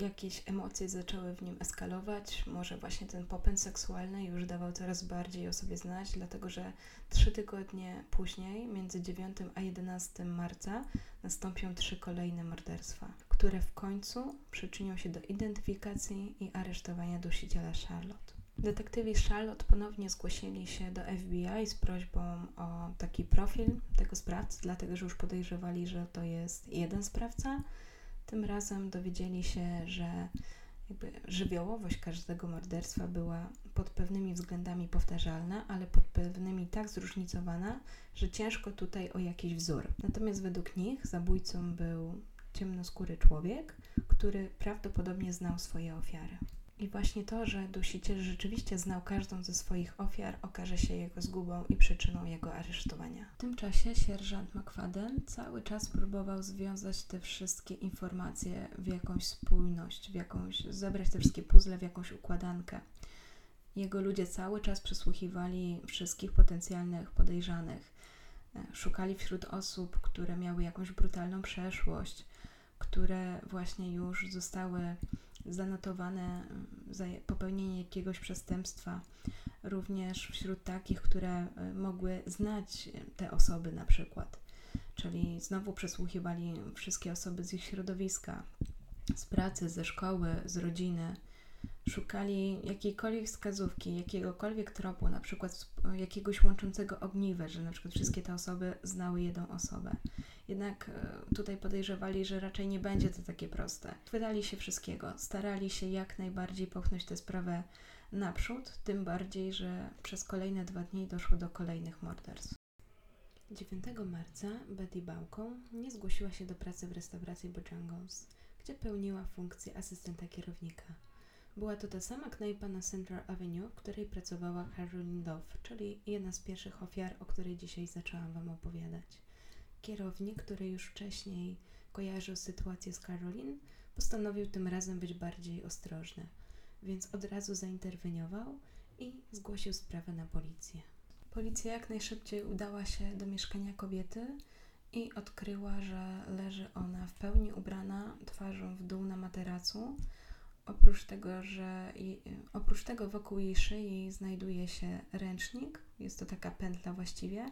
jakieś emocje zaczęły w nim eskalować. Może właśnie ten popęd seksualny już dawał coraz bardziej o sobie znać, dlatego że trzy tygodnie później, między 9 a 11 marca, nastąpią trzy kolejne morderstwa, które w końcu przyczynią się do identyfikacji i aresztowania dusiciela Charlotte. Detektywi Charlotte ponownie zgłosili się do FBI z prośbą o taki profil tego sprawcy, dlatego że już podejrzewali, że to jest jeden sprawca. Tym razem dowiedzieli się, że jakby żywiołowość każdego morderstwa była pod pewnymi względami powtarzalna, ale pod pewnymi tak zróżnicowana, że ciężko tutaj o jakiś wzór. Natomiast według nich zabójcą był ciemnoskóry człowiek, który prawdopodobnie znał swoje ofiary. I właśnie to, że dusiciel rzeczywiście znał każdą ze swoich ofiar, okaże się jego zgubą i przyczyną jego aresztowania. W tym czasie sierżant McFadden cały czas próbował związać te wszystkie informacje w jakąś spójność, w jakąś, zebrać te wszystkie puzzle w jakąś układankę. Jego ludzie cały czas przesłuchiwali wszystkich potencjalnych podejrzanych. E, szukali wśród osób, które miały jakąś brutalną przeszłość, które właśnie już zostały zanotowane mm, za popełnienie jakiegoś przestępstwa, również wśród takich, które y, mogły znać te osoby na przykład. Czyli znowu przesłuchiwali wszystkie osoby z ich środowiska, z pracy, ze szkoły, z rodziny. Szukali jakiejkolwiek wskazówki, jakiegokolwiek tropu, na przykład jakiegoś łączącego ogniwę, że na przykład wszystkie te osoby znały jedną osobę. Jednak e, tutaj podejrzewali, że raczej nie będzie to takie proste. Chwytali się wszystkiego, starali się jak najbardziej popchnąć tę sprawę naprzód, tym bardziej, że przez kolejne dwa dni doszło do kolejnych morderstw. 9 marca Betty Bałką nie zgłosiła się do pracy w restauracji Bojangles, gdzie pełniła funkcję asystenta kierownika. Była to ta sama knajpa na Central Avenue, w której pracowała Caroline Dove, czyli jedna z pierwszych ofiar, o której dzisiaj zaczęłam Wam opowiadać. Kierownik, który już wcześniej kojarzył sytuację z Caroline, postanowił tym razem być bardziej ostrożny, więc od razu zainterweniował i zgłosił sprawę na policję. Policja jak najszybciej udała się do mieszkania kobiety i odkryła, że leży ona w pełni ubrana, twarzą w dół na materacu. Oprócz tego, że oprócz tego wokół jej szyi znajduje się ręcznik, jest to taka pętla właściwie,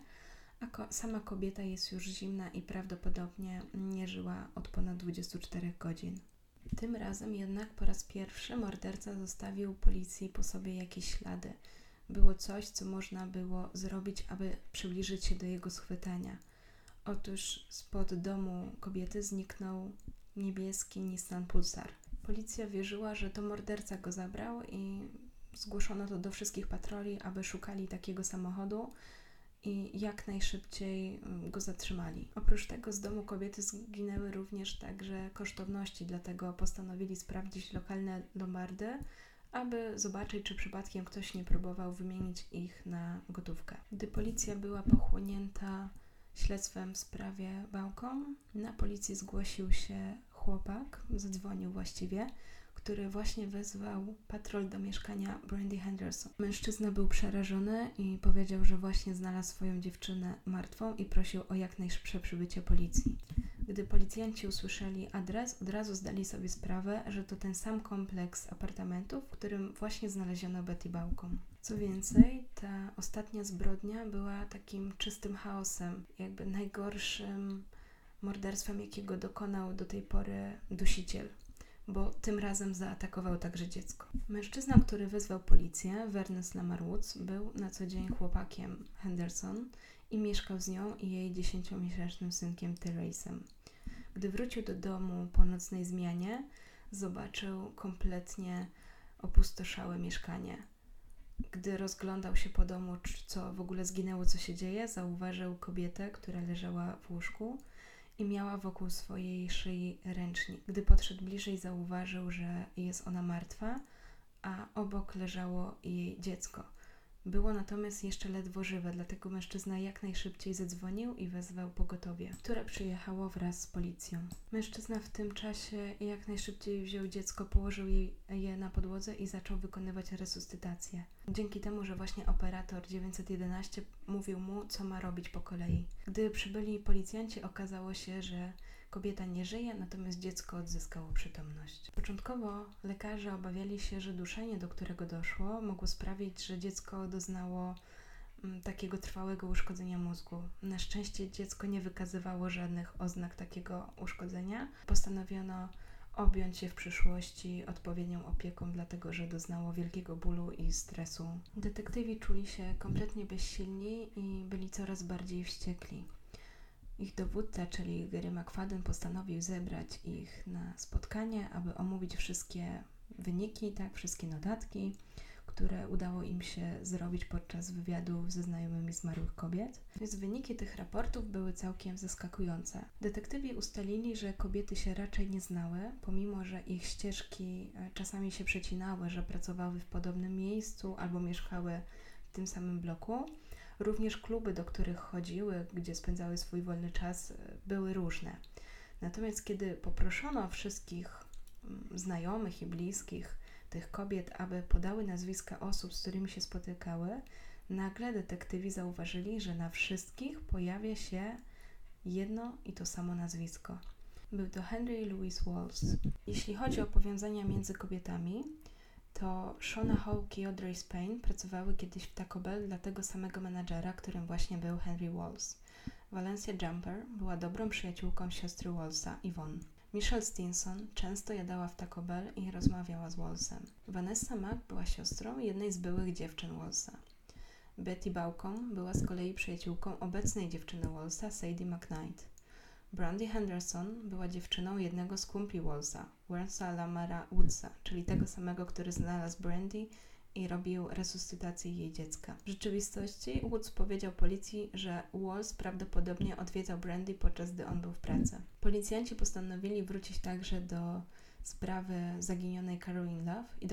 a ko sama kobieta jest już zimna i prawdopodobnie nie żyła od ponad 24 godzin. Tym razem jednak po raz pierwszy morderca zostawił policji po sobie jakieś ślady. Było coś, co można było zrobić, aby przybliżyć się do jego schwytania. Otóż spod domu kobiety zniknął niebieski Nissan Pulsar. Policja wierzyła, że to morderca go zabrał i zgłoszono to do wszystkich patroli, aby szukali takiego samochodu, i jak najszybciej mm, go zatrzymali. Oprócz tego z domu kobiety zginęły również także kosztowności, dlatego postanowili sprawdzić lokalne lombardy, aby zobaczyć, czy przypadkiem ktoś nie próbował wymienić ich na gotówkę. Gdy policja była pochłonięta śledztwem w sprawie Bałką, na policję zgłosił się chłopak, zadzwonił właściwie, który właśnie wezwał patrol do mieszkania Brandy Henderson. Mężczyzna był przerażony i powiedział, że właśnie znalazł swoją dziewczynę martwą i prosił o jak najszybsze przybycie policji. Gdy policjanci usłyszeli adres, od razu zdali sobie sprawę, że to ten sam kompleks apartamentów, w którym właśnie znaleziono Betty Bałką. Co więcej, ta ostatnia zbrodnia była takim czystym chaosem, jakby najgorszym morderstwem, jakiego dokonał do tej pory dusiciel bo tym razem zaatakował także dziecko. Mężczyzna, który wezwał policję, Vernes Lamarwoods, był na co dzień chłopakiem Henderson i mieszkał z nią i jej dziesięciomiesięcznym synkiem Teresem. Gdy wrócił do domu po nocnej zmianie, zobaczył kompletnie opustoszałe mieszkanie. Gdy rozglądał się po domu, co w ogóle zginęło, co się dzieje, zauważył kobietę, która leżała w łóżku i miała wokół swojej szyi ręcznik. Gdy podszedł bliżej, zauważył, że jest ona martwa, a obok leżało jej dziecko. Było natomiast jeszcze ledwo żywe, dlatego mężczyzna jak najszybciej zadzwonił i wezwał pogotowie, które przyjechało wraz z policją. Mężczyzna w tym czasie jak najszybciej wziął dziecko, położył je na podłodze i zaczął wykonywać resuscytację. Dzięki temu, że właśnie operator 911 mówił mu, co ma robić po kolei. Gdy przybyli policjanci, okazało się, że Kobieta nie żyje, natomiast dziecko odzyskało przytomność. Początkowo lekarze obawiali się, że duszenie, do którego doszło, mogło sprawić, że dziecko doznało mm, takiego trwałego uszkodzenia mózgu. Na szczęście dziecko nie wykazywało żadnych oznak takiego uszkodzenia. Postanowiono objąć je w przyszłości odpowiednią opieką, dlatego że doznało wielkiego bólu i stresu. Detektywi czuli się kompletnie bezsilni i byli coraz bardziej wściekli. Ich dowódca, czyli Gary McFadden, postanowił zebrać ich na spotkanie, aby omówić wszystkie wyniki, tak, wszystkie notatki, które udało im się zrobić podczas wywiadów ze znajomymi zmarłych kobiet. Więc wyniki tych raportów były całkiem zaskakujące. Detektywi ustalili, że kobiety się raczej nie znały, pomimo że ich ścieżki e, czasami się przecinały, że pracowały w podobnym miejscu albo mieszkały w tym samym bloku. Również kluby, do których chodziły, gdzie spędzały swój wolny czas, e, były różne. Natomiast kiedy poproszono wszystkich mm, znajomych i bliskich tych kobiet, aby podały nazwiska osób, z którymi się spotykały, nagle detektywi zauważyli, że na wszystkich pojawia się jedno i to samo nazwisko. Był to Henry Louis Walls. Jeśli chodzi o powiązania między kobietami, to Shona Hawke i Audrey Spain pracowały kiedyś w Taco Bell dla tego samego menadżera, którym właśnie był Henry Walls. Valencia Jumper była dobrą przyjaciółką siostry Wallsa, Yvonne. Michelle Stinson często jadała w Taco Bell i rozmawiała z Wallsem. Vanessa Mack była siostrą jednej z byłych dziewczyn Wallsa. Betty Baucom była z kolei przyjaciółką obecnej dziewczyny Wallsa, Sadie McKnight. Brandy Henderson była dziewczyną jednego z kumpli Wallsa, Wellsa Lamara Woodsa, czyli tego samego, który znalazł Brandy i robił resuscytację jej dziecka. W rzeczywistości Woods powiedział policji, że Walls prawdopodobnie odwiedzał Brandy podczas gdy on był w pracy. Policjanci postanowili wrócić także do sprawy zaginionej Caroline Love i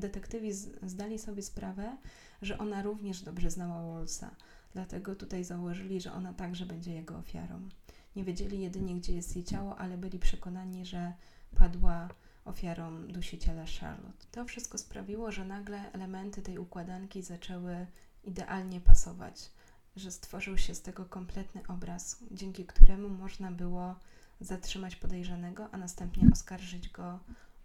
detektywi zdali sobie sprawę, że ona również dobrze znała Wallsa, dlatego tutaj założyli, że ona także będzie jego ofiarą. Nie wiedzieli jedynie, gdzie jest jej ciało, ale byli przekonani, że padła ofiarą dusiciela Charlotte. To wszystko sprawiło, że nagle elementy tej układanki zaczęły idealnie pasować, że stworzył się z tego kompletny obraz, dzięki któremu można było zatrzymać podejrzanego, a następnie oskarżyć go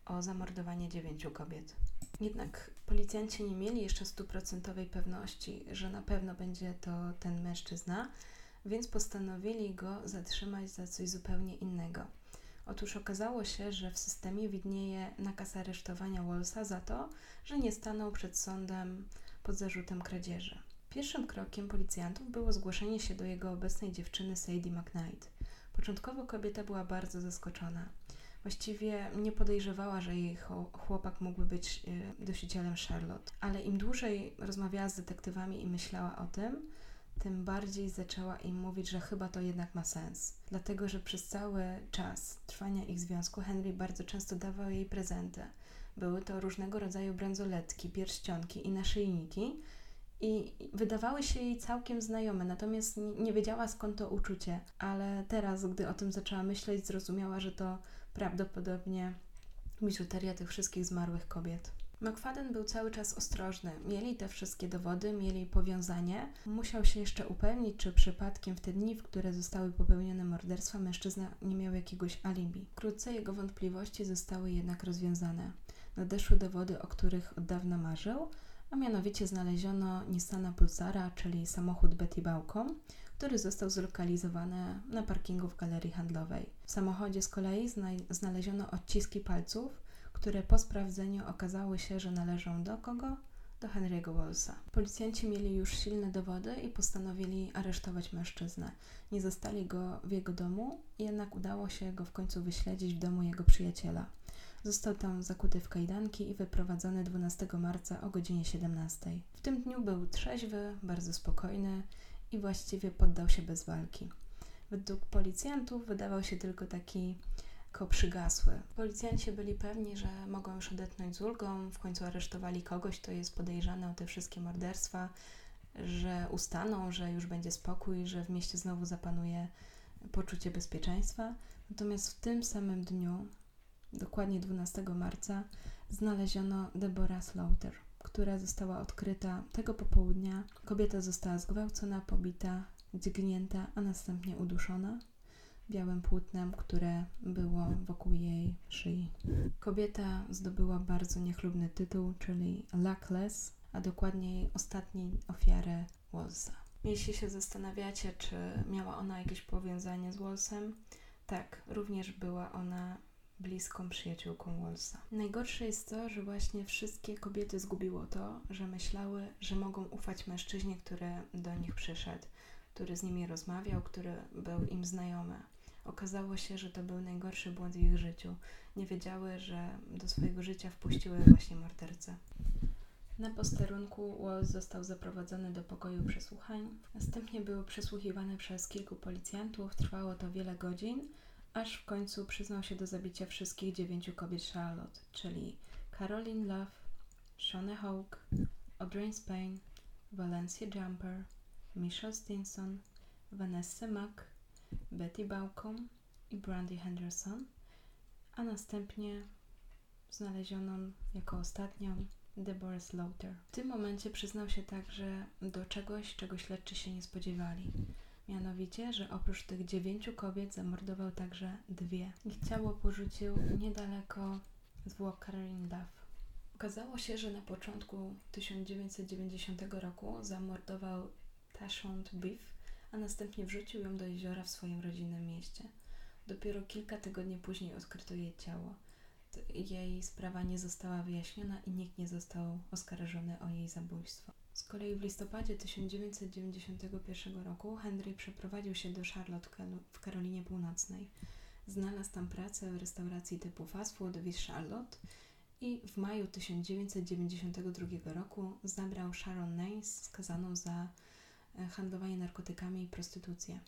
o zamordowanie dziewięciu kobiet. Jednak policjanci nie mieli jeszcze stuprocentowej pewności, że na pewno będzie to ten mężczyzna, więc postanowili go zatrzymać za coś zupełnie innego. Otóż okazało się, że w systemie widnieje nakaz aresztowania Wallsa za to, że nie stanął przed sądem pod zarzutem kradzieży. Pierwszym krokiem policjantów było zgłoszenie się do jego obecnej dziewczyny Sadie McKnight. Początkowo kobieta była bardzo zaskoczona. Właściwie nie podejrzewała, że jej chłopak mógłby być e, dosicielem Charlotte, ale im dłużej rozmawiała z detektywami i myślała o tym, tym bardziej zaczęła im mówić, że chyba to jednak ma sens. Dlatego, że przez cały czas trwania ich związku Henry bardzo często dawał jej prezenty. Były to różnego rodzaju bransoletki, pierścionki i naszyjniki, i wydawały się jej całkiem znajome, natomiast nie wiedziała skąd to uczucie, ale teraz, gdy o tym zaczęła myśleć, zrozumiała, że to prawdopodobnie biżuteria tych wszystkich zmarłych kobiet. McFadden był cały czas ostrożny. Mieli te wszystkie dowody, mieli powiązanie. Musiał się jeszcze upewnić, czy przypadkiem w te dni, w które zostały popełnione morderstwa, mężczyzna nie miał jakiegoś alibi. Wkrótce jego wątpliwości zostały jednak rozwiązane. Nadeszły dowody, o których od dawna marzył, a mianowicie znaleziono Nissana Pulsara, czyli samochód Betty Bałką, który został zlokalizowany na parkingu w galerii handlowej. W samochodzie z kolei znaleziono odciski palców, które po sprawdzeniu okazały się, że należą do kogo? Do Henry'ego Wallsa. Policjanci mieli już silne dowody i postanowili aresztować mężczyznę. Nie zostali go w jego domu, jednak udało się go w końcu wyśledzić w domu jego przyjaciela. Został tam zakuty w kajdanki i wyprowadzony 12 marca o godzinie 17. W tym dniu był trzeźwy, bardzo spokojny i właściwie poddał się bez walki. Według policjantów wydawał się tylko taki lekko przygasły. Policjanci byli pewni, że mogą już odetchnąć z ulgą, w końcu aresztowali kogoś, kto jest podejrzany o te wszystkie morderstwa, że ustaną, że już będzie spokój, że w mieście znowu zapanuje poczucie bezpieczeństwa. Natomiast w tym samym dniu, dokładnie 12 marca, znaleziono Deborah Slaughter, która została odkryta tego popołudnia. Kobieta została zgwałcona, pobita, dźgnięta, a następnie uduszona. Białym płótnem, które było wokół jej szyi. Kobieta zdobyła bardzo niechlubny tytuł, czyli Luckless, a dokładniej ostatniej ofiarę Wallsa. Jeśli się zastanawiacie, czy miała ona jakieś powiązanie z Wallsem, tak, również była ona bliską przyjaciółką Wallsa. Najgorsze jest to, że właśnie wszystkie kobiety zgubiło to, że myślały, że mogą ufać mężczyźnie, który do nich przyszedł, który z nimi rozmawiał, który był im znajomy. Okazało się, że to był najgorszy błąd w ich życiu. Nie wiedziały, że do swojego życia wpuściły właśnie mordercę. Na posterunku Walls został zaprowadzony do pokoju przesłuchań. Następnie był przesłuchiwany przez kilku policjantów. Trwało to wiele godzin, aż w końcu przyznał się do zabicia wszystkich dziewięciu kobiet Charlotte, czyli Caroline Love, Shona Hawke, Audrey Spain, Valencia Jumper, Michelle Stinson, Vanessa Mack, Betty Baucom i Brandy Henderson, a następnie znalezioną jako ostatnią Deborah Slaughter. W tym momencie przyznał się także do czegoś, czego śledczy się nie spodziewali. Mianowicie, że oprócz tych dziewięciu kobiet zamordował także dwie. Ich ciało porzucił niedaleko zwłok Caroline Duff. Okazało się, że na początku 1990 roku zamordował Tashont Beef, a następnie wrzucił ją do jeziora w swoim rodzinnym mieście. Dopiero kilka tygodni później odkryto jej ciało jej sprawa nie została wyjaśniona i nikt nie został oskarżony o jej zabójstwo. Z kolei w listopadzie 1991 roku Henry przeprowadził się do Charlotte w Karolinie Północnej. Znalazł tam pracę w restauracji typu fast food w Charlotte i w maju 1992 roku zabrał Sharon Nace skazaną za handlowanie narkotykami i prostytucję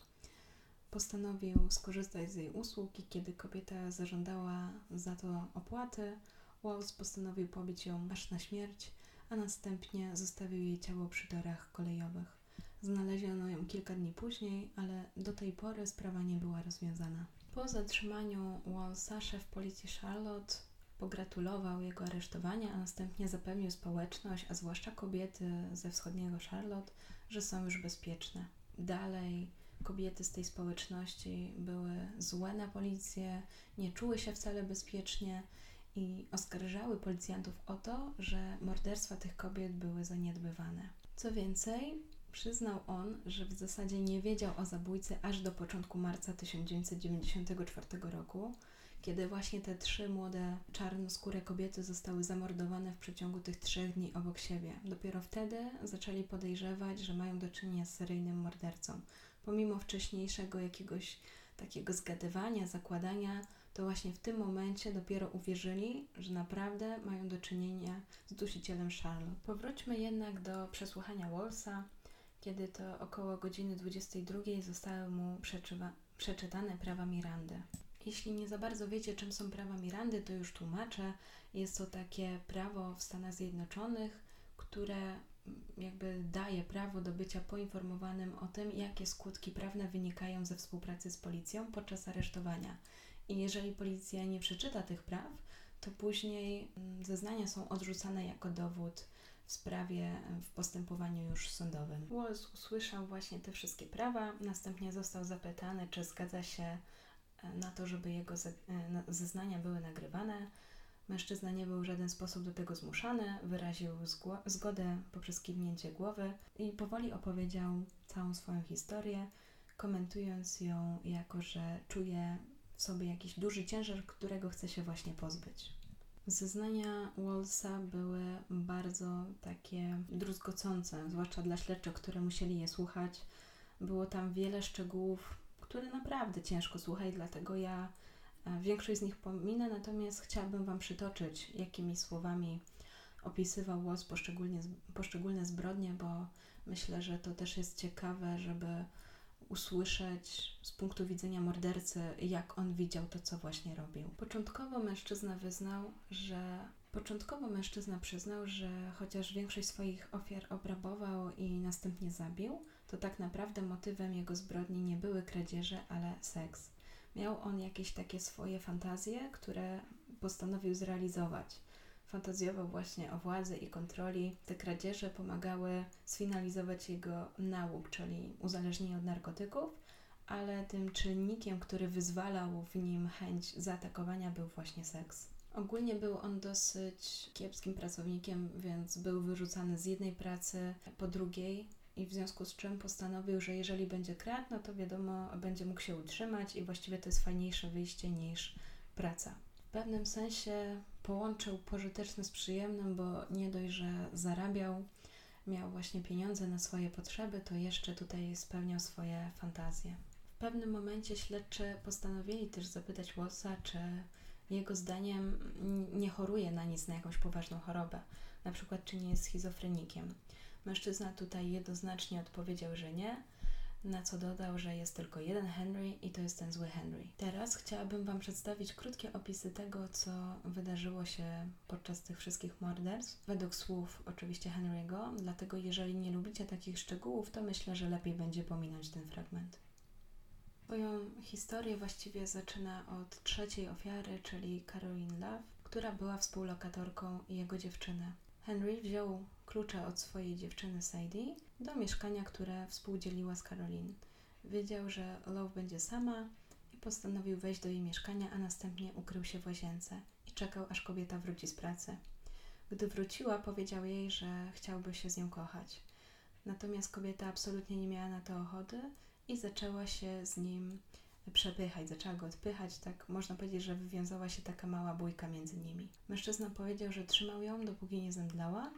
postanowił skorzystać z jej usług i kiedy kobieta zażądała za to opłaty, Walls postanowił pobić ją aż na śmierć, a następnie zostawił jej ciało przy torach kolejowych. Znaleziono ją kilka dni później, ale do tej pory sprawa nie była rozwiązana. Po zatrzymaniu Wallsa szef policji Charlotte pogratulował jego aresztowania, a następnie zapewnił społeczność, a zwłaszcza kobiety ze wschodniego Charlotte, że są już bezpieczne. Dalej kobiety z tej społeczności były złe na policję, nie czuły się wcale bezpiecznie i oskarżały policjantów o to, że morderstwa tych kobiet były zaniedbywane. Co więcej, przyznał on, że w zasadzie nie wiedział o zabójcy aż do początku marca 1994 roku, kiedy właśnie te trzy młode czarnoskóre kobiety zostały zamordowane w przeciągu tych trzech dni obok siebie. Dopiero wtedy zaczęli podejrzewać, że mają do czynienia z seryjnym mordercą pomimo wcześniejszego jakiegoś takiego zgadywania, zakładania, to właśnie w tym momencie dopiero uwierzyli, że naprawdę mają do czynienia z dusicielem Charlotte. Powróćmy jednak do przesłuchania Wallsa, kiedy to około godziny 22 zostały mu przeczytane prawa Mirandy. Jeśli nie za bardzo wiecie, czym są prawa Mirandy, to już tłumaczę. Jest to takie prawo w Stanach Zjednoczonych, które jakby daje prawo do bycia poinformowanym o tym, jakie skutki prawne wynikają ze współpracy z policją podczas aresztowania. I jeżeli policja nie przeczyta tych praw, to później mm, zeznania są odrzucane jako dowód w sprawie w postępowaniu już sądowym. Walls usłyszał właśnie te wszystkie prawa, następnie został zapytany, czy zgadza się e, na to, żeby jego e, zeznania były nagrywane. Mężczyzna nie był w żaden sposób do tego zmuszany, wyraził zgodę poprzez kiwnięcie głowy i powoli opowiedział całą swoją historię, komentując ją jako, że czuje w sobie jakiś duży ciężar, którego chce się właśnie pozbyć. Zeznania Wallsa były bardzo takie druzgocące, zwłaszcza dla śledczych, które musieli je słuchać. Było tam wiele szczegółów, które naprawdę ciężko słuchać, dlatego ja Większość z nich pominę, natomiast chciałabym Wam przytoczyć, jakimi słowami opisywał Woz poszczególne zbrodnie, bo myślę, że to też jest ciekawe, żeby usłyszeć z punktu widzenia mordercy, jak on widział to, co właśnie robił. Początkowo mężczyzna wyznał, że Początkowo mężczyzna przyznał, że chociaż większość swoich ofiar obrabował i następnie zabił, to tak naprawdę motywem jego zbrodni nie były kradzieże, ale seks miał on jakieś takie swoje fantazje, które postanowił zrealizować. Fantazjował właśnie o władzy i kontroli. Te kradzieże pomagały sfinalizować jego nałóg, czyli uzależnienie od narkotyków, ale tym czynnikiem, który wyzwalał w nim chęć zaatakowania, był właśnie seks. Ogólnie był on dosyć kiepskim pracownikiem, więc był wyrzucany z jednej pracy po drugiej i w związku z czym postanowił, że jeżeli będzie kradł, no to wiadomo, będzie mógł się utrzymać i właściwie to jest fajniejsze wyjście niż praca. W pewnym sensie połączył pożyteczne z przyjemnym, bo nie dość, że zarabiał, miał właśnie pieniądze na swoje potrzeby, to jeszcze tutaj spełniał swoje fantazje. W pewnym momencie śledczy postanowili też zapytać Wallsa, czy jego zdaniem nie choruje na nic, na jakąś poważną chorobę, na przykład czy nie jest schizofrenikiem. Mężczyzna tutaj jednoznacznie odpowiedział, że nie, na co dodał, że jest tylko jeden Henry i to jest ten zły Henry. Teraz chciałabym Wam przedstawić krótkie opisy tego, co wydarzyło się podczas tych wszystkich morderstw, według słów oczywiście Henry'ego, dlatego jeżeli nie lubicie takich szczegółów, to myślę, że lepiej będzie pominąć ten fragment. Swoją historię właściwie zaczyna od trzeciej ofiary, czyli Caroline Love, która była współlokatorką jego dziewczyny. Henry wziął klucze od swojej dziewczyny Sadie do mieszkania, które współdzieliła z Caroline. Wiedział, że Love będzie sama i postanowił wejść do jej mieszkania, a następnie ukrył się w łazience i czekał, aż kobieta wróci z pracy. Gdy wróciła, powiedział jej, że chciałby się z nią kochać. Natomiast kobieta absolutnie nie miała na to ochoty i zaczęła się z nim przepychać, zaczęła go odpychać, tak można powiedzieć, że wywiązała się taka mała bójka między nimi. Mężczyzna powiedział, że trzymał ją, dopóki nie zemdlała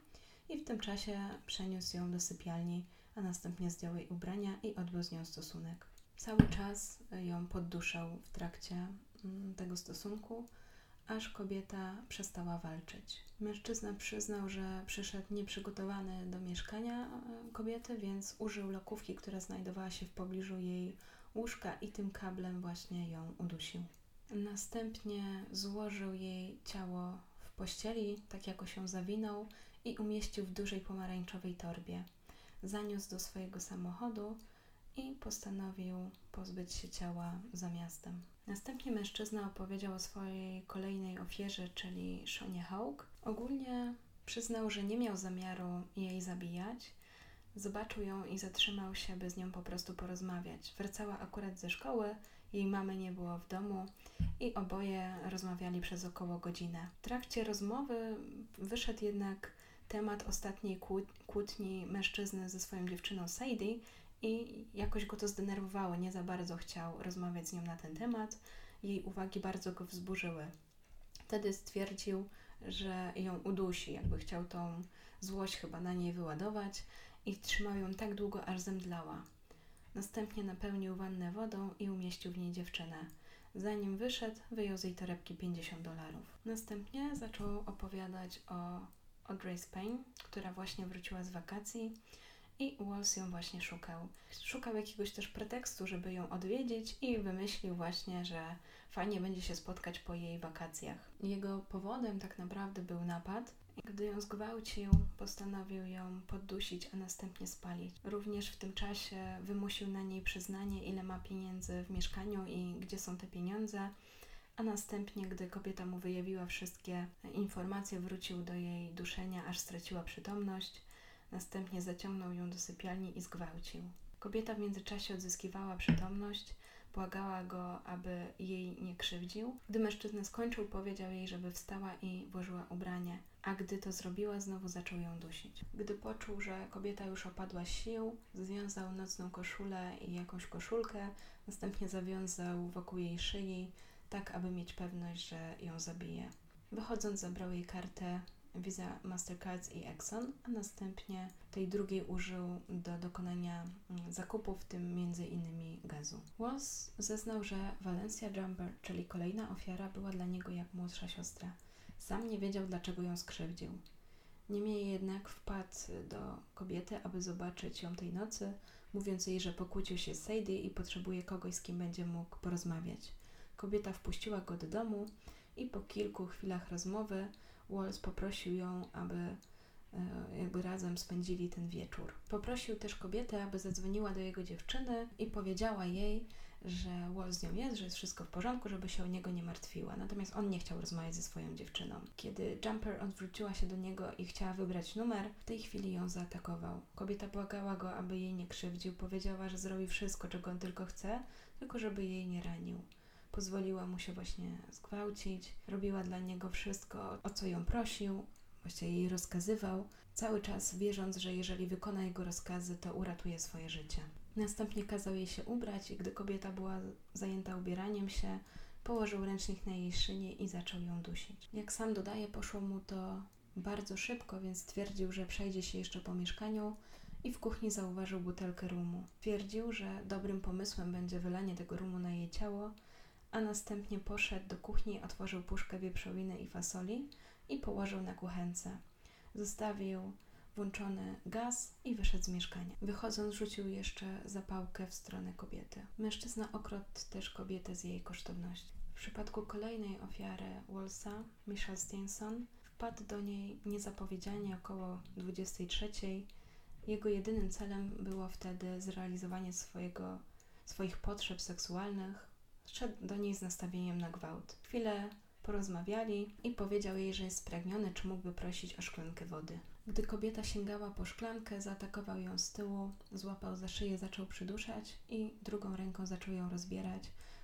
i w tym czasie przeniósł ją do sypialni, a następnie zdjął jej ubrania i odbył z nią stosunek. Cały czas ją podduszał w trakcie mm, tego stosunku, aż kobieta przestała walczyć. Mężczyzna przyznał, że przyszedł nieprzygotowany do mieszkania e, kobiety, więc użył lokówki, która znajdowała się w pobliżu jej łóżka i tym kablem właśnie ją udusił. Następnie złożył jej ciało w pościeli, tak jako się zawinął i umieścił w dużej pomarańczowej torbie. Zaniósł do swojego samochodu i postanowił pozbyć się ciała za miastem. Następnie mężczyzna opowiedział o swojej kolejnej ofierze, czyli Szonie Hawk. Ogólnie przyznał, że nie miał zamiaru jej zabijać. Zobaczył ją i zatrzymał się, by z nią po prostu porozmawiać. Wracała akurat ze szkoły, jej mamy nie było w domu i oboje rozmawiali przez około godzinę. W trakcie rozmowy wyszedł jednak temat ostatniej kłótni mężczyzny ze swoją dziewczyną Sadie i jakoś go to zdenerwowało, nie za bardzo chciał rozmawiać z nią na ten temat. Jej uwagi bardzo go wzburzyły. Wtedy stwierdził, że ją udusi, jakby chciał tą złość chyba na niej wyładować i trzymał ją tak długo, aż zemdlała. Następnie napełnił wannę wodą i umieścił w niej dziewczynę. Zanim wyszedł, wyjął z jej torebki 50 dolarów. Następnie zaczął opowiadać o Audrey Spain, która właśnie wróciła z wakacji i Walls ją właśnie szukał. Szukał jakiegoś też pretekstu, żeby ją odwiedzić i wymyślił właśnie, że fajnie będzie się spotkać po jej wakacjach. Jego powodem tak naprawdę był napad. Gdy ją zgwałcił, postanowił ją poddusić, a następnie spalić. Również w tym czasie wymusił na niej przyznanie, ile ma pieniędzy w mieszkaniu i gdzie są te pieniądze a następnie, gdy kobieta mu wyjawiła wszystkie informacje, wrócił do jej duszenia, aż straciła przytomność. Następnie zaciągnął ją do sypialni i zgwałcił. Kobieta w międzyczasie odzyskiwała przytomność, błagała go, aby jej nie krzywdził. Gdy mężczyzna skończył, powiedział jej, żeby wstała i włożyła ubranie, a gdy to zrobiła, znowu zaczął ją dusić. Gdy poczuł, że kobieta już opadła sił, związał nocną koszulę i jakąś koszulkę, następnie zawiązał wokół jej szyi, tak aby mieć pewność, że ją zabije. Wychodząc, zabrał jej kartę Visa, Mastercards i Exxon, a następnie tej drugiej użył do dokonania mm, zakupów, w tym między innymi gazu. Walls zeznał, że Valencia Jumper, czyli kolejna ofiara, była dla niego jak młodsza siostra. Sam nie wiedział, dlaczego ją skrzywdził. Niemniej jednak wpadł do kobiety, aby zobaczyć ją tej nocy, mówiąc jej, że pokłócił się z Sadie i potrzebuje kogoś, z kim będzie mógł porozmawiać. Kobieta wpuściła go do domu i po kilku chwilach rozmowy Walls poprosił ją, aby jakby razem spędzili ten wieczór. Poprosił też kobietę, aby zadzwoniła do jego dziewczyny i powiedziała jej, że Wall z nią jest, że jest wszystko w porządku, żeby się o niego nie martwiła. Natomiast on nie chciał rozmawiać ze swoją dziewczyną. Kiedy Jumper odwróciła się do niego i chciała wybrać numer, w tej chwili ją zaatakował. Kobieta błagała go, aby jej nie krzywdził. Powiedziała, że zrobi wszystko, czego on tylko chce, tylko żeby jej nie ranił. Pozwoliła mu się właśnie zgwałcić, robiła dla niego wszystko, o co ją prosił, właściwie jej rozkazywał, cały czas wierząc, że jeżeli wykona jego rozkazy, to uratuje swoje życie. Następnie kazał jej się ubrać i gdy kobieta była zajęta ubieraniem się, położył ręcznik na jej szynie i zaczął ją dusić. Jak sam dodaje, poszło mu to bardzo szybko, więc stwierdził, że przejdzie się jeszcze po mieszkaniu i w kuchni zauważył butelkę rumu. Twierdził, że dobrym pomysłem będzie wylanie tego rumu na jej ciało, a następnie poszedł do kuchni, otworzył puszkę wieprzowiny i fasoli i położył na kuchence. Zostawił włączony gaz i wyszedł z mieszkania. Wychodząc, rzucił jeszcze zapałkę w stronę kobiety. Mężczyzna okradł też kobietę z jej kosztowności. W przypadku kolejnej ofiary Wallsa, Michelle Stinson, wpadł do niej niezapowiedzianie około 23. Jego jedynym celem było wtedy zrealizowanie swojego, swoich potrzeb seksualnych. Szedł do niej z nastawieniem na gwałt. Chwilę porozmawiali i powiedział jej, że jest spragniony, czy mógłby prosić o szklankę wody. Gdy kobieta sięgała po szklankę, zaatakował ją z tyłu, złapał za szyję, zaczął przyduszać i drugą ręką zaczął ją rozbierać.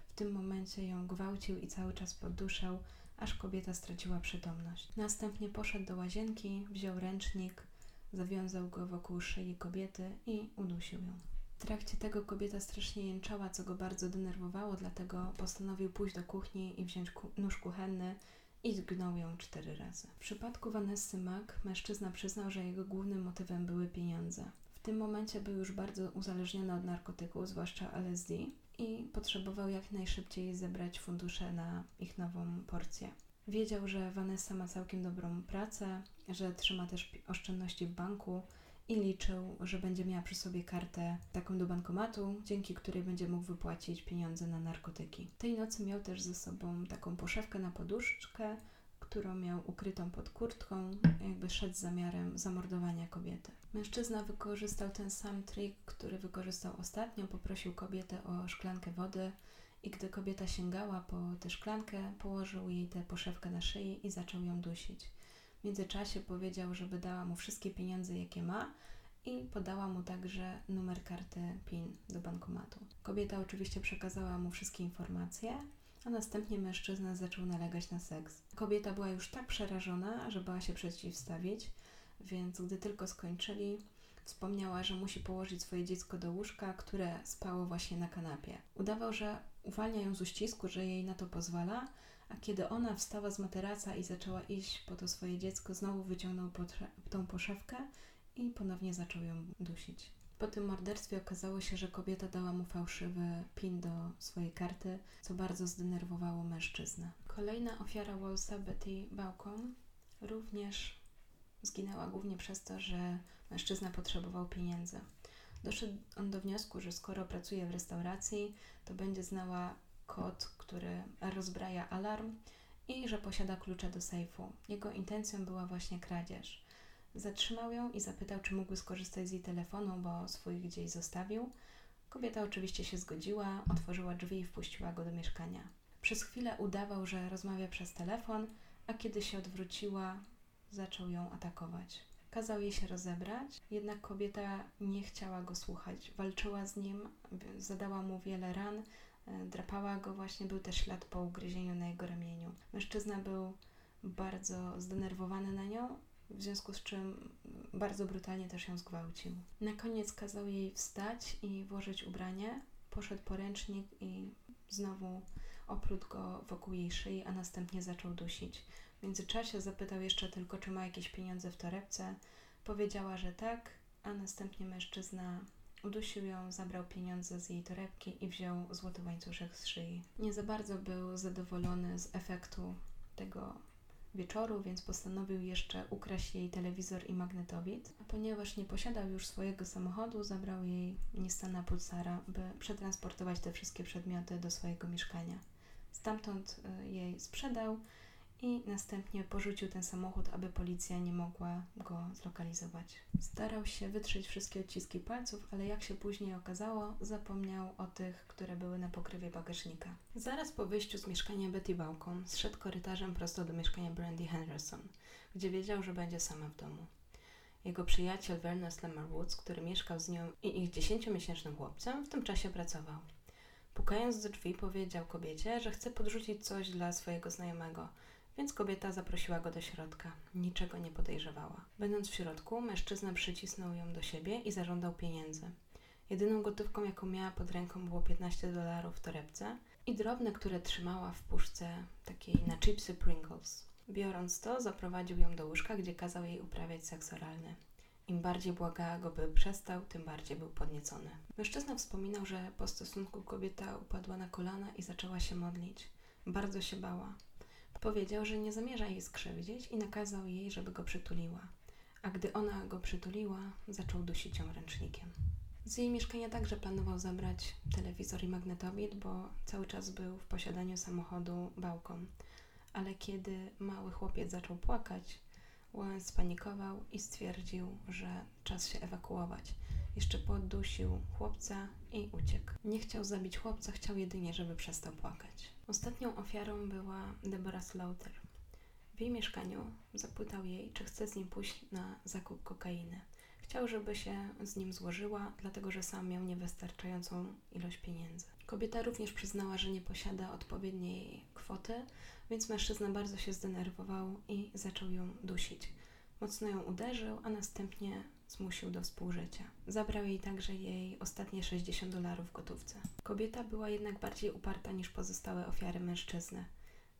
W tym momencie ją gwałcił i cały czas podduszał, aż kobieta straciła przytomność. Następnie poszedł do łazienki, wziął ręcznik, zawiązał go wokół szyi kobiety i udusił ją. W trakcie tego kobieta strasznie jęczała, co go bardzo denerwowało, dlatego postanowił pójść do kuchni i wziąć ku nóż kuchenny i zgnął ją cztery razy. W przypadku Vanessy Mack mężczyzna przyznał, że jego głównym motywem były pieniądze. W tym momencie był już bardzo uzależniony od narkotyków, zwłaszcza LSD, i potrzebował jak najszybciej zebrać fundusze na ich nową porcję. Wiedział, że Vanessa ma całkiem dobrą pracę, że trzyma też oszczędności w banku i liczył, że będzie miała przy sobie kartę taką do bankomatu, dzięki której będzie mógł wypłacić pieniądze na narkotyki. Tej nocy miał też ze sobą taką poszewkę na poduszkę, którą miał ukrytą pod kurtką, jakby szedł z zamiarem zamordowania kobiety. Mężczyzna wykorzystał ten sam trik, który wykorzystał ostatnio, poprosił kobietę o szklankę wody i gdy kobieta sięgała po tę szklankę, położył jej tę poszewkę na szyi i zaczął ją dusić. W międzyczasie powiedział, żeby dała mu wszystkie pieniądze, jakie ma, i podała mu także numer karty PIN do bankomatu. Kobieta oczywiście przekazała mu wszystkie informacje, a następnie mężczyzna zaczął nalegać na seks. Kobieta była już tak przerażona, że bała się przeciwstawić, więc gdy tylko skończyli, wspomniała, że musi położyć swoje dziecko do łóżka, które spało właśnie na kanapie. Udawał, że uwalnia ją z uścisku, że jej na to pozwala, a kiedy ona wstała z materaca i zaczęła iść po to swoje dziecko, znowu wyciągnął tą poszewkę i ponownie zaczął ją dusić. Po tym morderstwie okazało się, że kobieta dała mu fałszywy pin do swojej karty, co bardzo zdenerwowało mężczyznę. Kolejna ofiara Wallsa, Betty Baucom, również zginęła głównie przez to, że mężczyzna potrzebował pieniędzy. Doszedł on do wniosku, że skoro pracuje w restauracji, to będzie znała kod, który rozbraja alarm i że posiada klucze do sejfu. Jego intencją była właśnie kradzież. Zatrzymał ją i zapytał, czy mógłby skorzystać z jej telefonu, bo swój gdzieś zostawił. Kobieta oczywiście się zgodziła, otworzyła drzwi i wpuściła go do mieszkania. Przez chwilę udawał, że rozmawia przez telefon, a kiedy się odwróciła, zaczął ją atakować. Kazał jej się rozebrać, jednak kobieta nie chciała go słuchać. Walczyła z nim, zadała mu wiele ran, drapała go właśnie, był też ślad po ugryzieniu na jego ramieniu. Mężczyzna był bardzo zdenerwowany na nią, w związku z czym bardzo brutalnie też ją zgwałcił. Na koniec kazał jej wstać i włożyć ubranie, poszedł po ręcznik i znowu oplótł go wokół jej szyi, a następnie zaczął dusić. W międzyczasie zapytał jeszcze tylko, czy ma jakieś pieniądze w torebce. Powiedziała, że tak, a następnie mężczyzna Udusił ją, zabrał pieniądze z jej torebki i wziął złoty łańcuszek z szyi. Nie za bardzo był zadowolony z efektu tego wieczoru, więc postanowił jeszcze ukraść jej telewizor i magnetowid. A ponieważ nie posiadał już swojego samochodu, zabrał jej Nissana Pulsara, by przetransportować te wszystkie przedmioty do swojego mieszkania. Stamtąd y, jej sprzedał i następnie porzucił ten samochód, aby policja nie mogła go zlokalizować. Starał się wytrzeć wszystkie odciski palców, ale jak się później okazało, zapomniał o tych, które były na pokrywie bagażnika. Zaraz po wyjściu z mieszkania Betty Bałką zszedł korytarzem prosto do mieszkania Brandy Henderson, gdzie wiedział, że będzie sama w domu. Jego przyjaciel Vernon Lemmer Woods, który mieszkał z nią i ich dziesięciomiesięcznym chłopcem, w tym czasie pracował. Pukając do drzwi, powiedział kobiecie, że chce podrzucić coś dla swojego znajomego, więc kobieta zaprosiła go do środka. Niczego nie podejrzewała. Będąc w środku, mężczyzna przycisnął ją do siebie i zażądał pieniędzy. Jedyną gotówką, jaką miała pod ręką, było 15 dolarów w torebce i drobne, które trzymała w puszce takiej na chipsy Pringles. Biorąc to, zaprowadził ją do łóżka, gdzie kazał jej uprawiać seks oralny. Im bardziej błagała go, by przestał, tym bardziej był podniecony. Mężczyzna wspominał, że po stosunku kobieta upadła na kolana i zaczęła się modlić. Bardzo się bała. Powiedział, że nie zamierza jej skrzywdzić i nakazał jej, żeby go przytuliła. A gdy ona go przytuliła, zaczął dusić ją ręcznikiem. Z jej mieszkania także planował zabrać telewizor i magnetowid, bo cały czas był w posiadaniu samochodu bałką. Ale kiedy mały chłopiec zaczął płakać, Łęc spanikował i stwierdził, że czas się ewakuować. Jeszcze poddusił chłopca i uciekł. Nie chciał zabić chłopca, chciał jedynie, żeby przestał płakać. Ostatnią ofiarą była Deborah Slaughter. W jej mieszkaniu zapytał jej, czy chce z nim pójść na zakup kokainy. Chciał, żeby się z nim złożyła, dlatego że sam miał niewystarczającą ilość pieniędzy. Kobieta również przyznała, że nie posiada odpowiedniej kwoty, więc mężczyzna bardzo się zdenerwował i zaczął ją dusić. Mocno ją uderzył, a następnie zmusił do współżycia. Zabrał jej także jej ostatnie 60 dolarów w gotówce. Kobieta była jednak bardziej uparta niż pozostałe ofiary mężczyzny.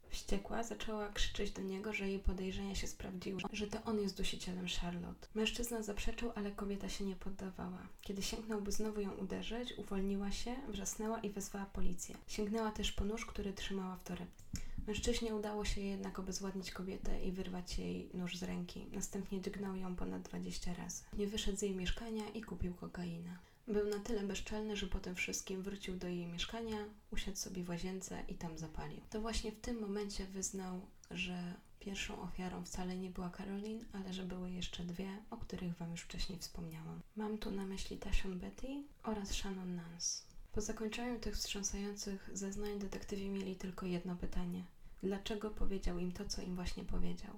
Wściekła zaczęła krzyczeć do niego, że jej podejrzenia się sprawdziły, że to on jest dusicielem Charlotte. Mężczyzna zaprzeczył, ale kobieta się nie poddawała. Kiedy sięgnął, by znowu ją uderzyć, uwolniła się, wrzasnęła i wezwała policję. Sięgnęła też po nóż, który trzymała w torebce. Mężczyźnie udało się jednak obezwładnić kobietę i wyrwać jej nóż z ręki. Następnie dźgnął ją ponad 20 razy. Nie wyszedł z jej mieszkania i kupił kokainę. Był na tyle bezczelny, że po tym wszystkim wrócił do jej mieszkania, usiadł sobie w łazience i tam zapalił. To właśnie w tym momencie wyznał, że pierwszą ofiarą wcale nie była Caroline, ale że były jeszcze dwie, o których Wam już wcześniej wspomniałam. Mam tu na myśli Tashon Betty oraz Shannon Nance. Po zakończeniu tych wstrząsających zeznań detektywi mieli tylko jedno pytanie. Dlaczego powiedział im to, co im właśnie powiedział?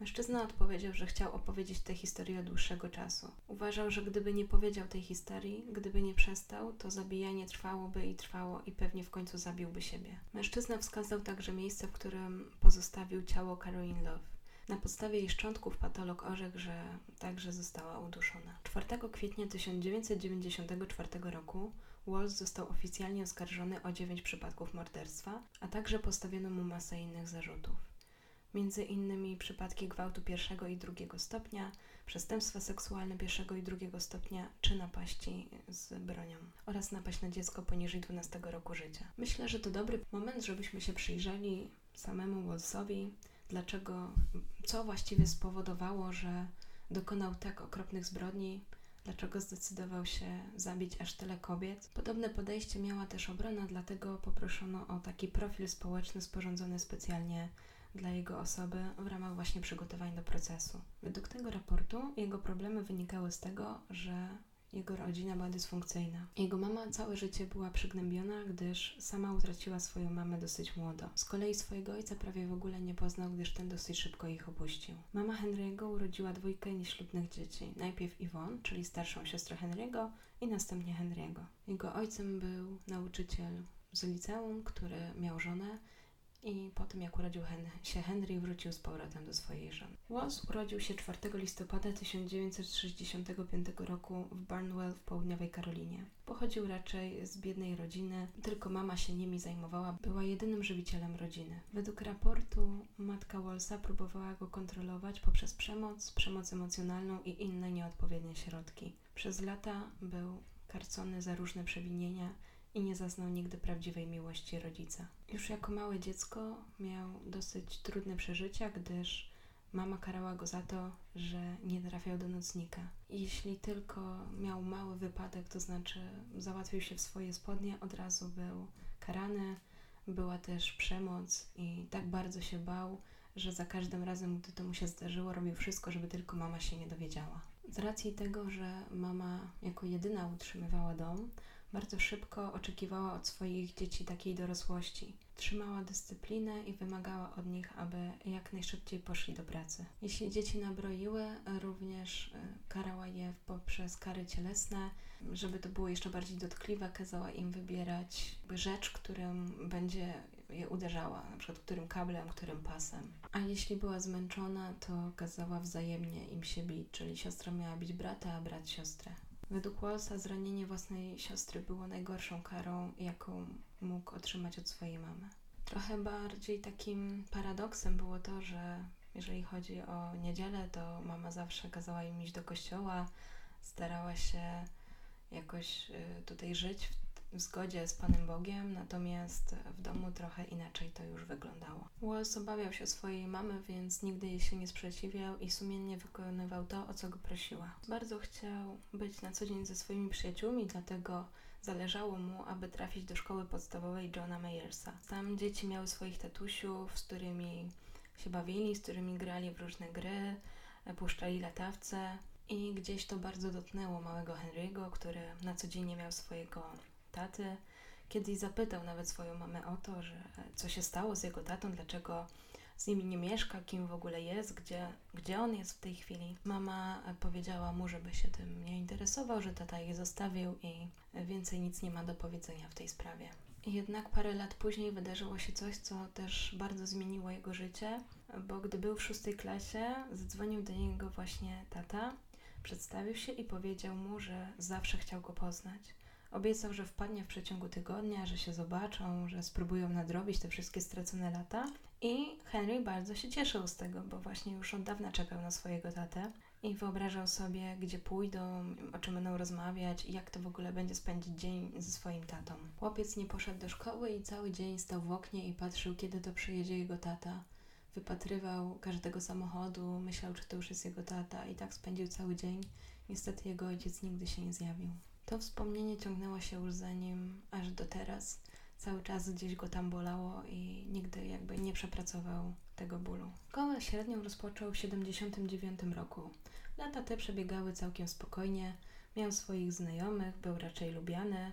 Mężczyzna odpowiedział, że chciał opowiedzieć tę historię od dłuższego czasu. Uważał, że gdyby nie powiedział tej historii, gdyby nie przestał, to zabijanie trwałoby i trwało i pewnie w końcu zabiłby siebie. Mężczyzna wskazał także miejsce, w którym pozostawił ciało Caroline Love. Na podstawie jej szczątków patolog orzekł, że także została uduszona. 4 kwietnia 1994 roku Walsh został oficjalnie oskarżony o 9 przypadków morderstwa, a także postawiono mu masę innych zarzutów. Między innymi przypadki gwałtu pierwszego i drugiego stopnia, przestępstwa seksualne pierwszego i drugiego stopnia czy napaści z bronią oraz napaść na dziecko poniżej 12 roku życia. Myślę, że to dobry moment, żebyśmy się przyjrzeli samemu Wallsowi, dlaczego, co właściwie spowodowało, że dokonał tak okropnych zbrodni, dlaczego zdecydował się zabić aż tyle kobiet. Podobne podejście miała też obrona, dlatego poproszono o taki profil społeczny sporządzony specjalnie dla jego osoby w ramach właśnie przygotowań do procesu. Według tego raportu jego problemy wynikały z tego, że jego rodzina była dysfunkcyjna. Jego mama całe życie była przygnębiona, gdyż sama utraciła swoją mamę dosyć młodo. Z kolei swojego ojca prawie w ogóle nie poznał, gdyż ten dosyć szybko ich opuścił. Mama Henry'ego urodziła dwójkę nieślubnych dzieci. Najpierw Yvonne, czyli starszą siostrę Henry'ego i następnie Henry'ego. Jego ojcem był nauczyciel z liceum, który miał żonę i po tym jak urodził się Henry, wrócił z powrotem do swojej żony. Walls urodził się 4 listopada 1965 roku w Barnwell w południowej Karolinie. Pochodził raczej z biednej rodziny, tylko mama się nimi zajmowała, była jedynym żywicielem rodziny. Według raportu matka Wallsa próbowała go kontrolować poprzez przemoc, przemoc emocjonalną i inne nieodpowiednie środki. Przez lata był karcony za różne przewinienia, i nie zaznał nigdy prawdziwej miłości rodzica. Już jako małe dziecko miał dosyć trudne przeżycia, gdyż mama karała go za to, że nie trafiał do nocnika. Jeśli tylko miał mały wypadek, to znaczy załatwił się w swoje spodnie, od razu był karany. Była też przemoc i tak bardzo się bał, że za każdym razem, gdy to mu się zdarzyło, robił wszystko, żeby tylko mama się nie dowiedziała. Z racji tego, że mama jako jedyna utrzymywała dom, bardzo szybko oczekiwała od swoich dzieci takiej dorosłości. Trzymała dyscyplinę i wymagała od nich, aby jak najszybciej poszli do pracy. Jeśli dzieci nabroiły, również e, karała je poprzez kary cielesne, żeby to było jeszcze bardziej dotkliwe, kazała im wybierać rzecz, którym będzie je uderzała, na przykład którym kablem, którym pasem. A jeśli była zmęczona, to kazała wzajemnie im się bić, czyli siostra miała bić brata, a brat siostrę. Według Wallsa zranienie własnej siostry było najgorszą karą, jaką mógł otrzymać od swojej mamy. Trochę bardziej takim paradoksem było to, że jeżeli chodzi o niedzielę, to mama zawsze kazała im iść do kościoła, starała się jakoś y, tutaj żyć w zgodzie z Panem Bogiem, natomiast w domu trochę inaczej to już wyglądało. Wells obawiał się swojej mamy, więc nigdy jej się nie sprzeciwiał i sumiennie wykonywał to, o co go prosiła. Bardzo chciał być na co dzień ze swoimi przyjaciółmi, dlatego zależało mu, aby trafić do szkoły podstawowej Johna Mayersa. Tam dzieci miały swoich tatusiów, z którymi się bawili, z którymi grali w różne gry, puszczali latawce. I gdzieś to bardzo dotknęło małego Henry'ego, który na co dzień nie miał swojego taty. Kiedyś zapytał nawet swoją mamę o to, że co się stało z jego tatą, dlaczego z nimi nie mieszka, kim w ogóle jest, gdzie, gdzie on jest w tej chwili. Mama powiedziała mu, żeby się tym nie interesował, że tata je zostawił i więcej nic nie ma do powiedzenia w tej sprawie. Jednak parę lat później wydarzyło się coś, co też bardzo zmieniło jego życie, bo gdy był w szóstej klasie, zadzwonił do niego właśnie tata, przedstawił się i powiedział mu, że zawsze chciał go poznać. Obiecał, że wpadnie w przeciągu tygodnia, że się zobaczą, że spróbują nadrobić te wszystkie stracone lata. I Henry bardzo się cieszył z tego, bo właśnie już od dawna czekał na swojego tatę i wyobrażał sobie, gdzie pójdą, o czym będą rozmawiać i jak to w ogóle będzie spędzić dzień ze swoim tatą. Chłopiec nie poszedł do szkoły i cały dzień stał w oknie i patrzył, kiedy to przyjedzie jego tata. Wypatrywał każdego samochodu, myślał, czy to już jest jego tata i tak spędził cały dzień. Niestety jego ojciec nigdy się nie zjawił. To wspomnienie ciągnęło się już za nim aż do teraz. Cały czas gdzieś go tam bolało i nigdy jakby nie przepracował tego bólu. Szkołę średnią rozpoczął w 79 roku. Lata te przebiegały całkiem spokojnie. Miał swoich znajomych, był raczej lubiany.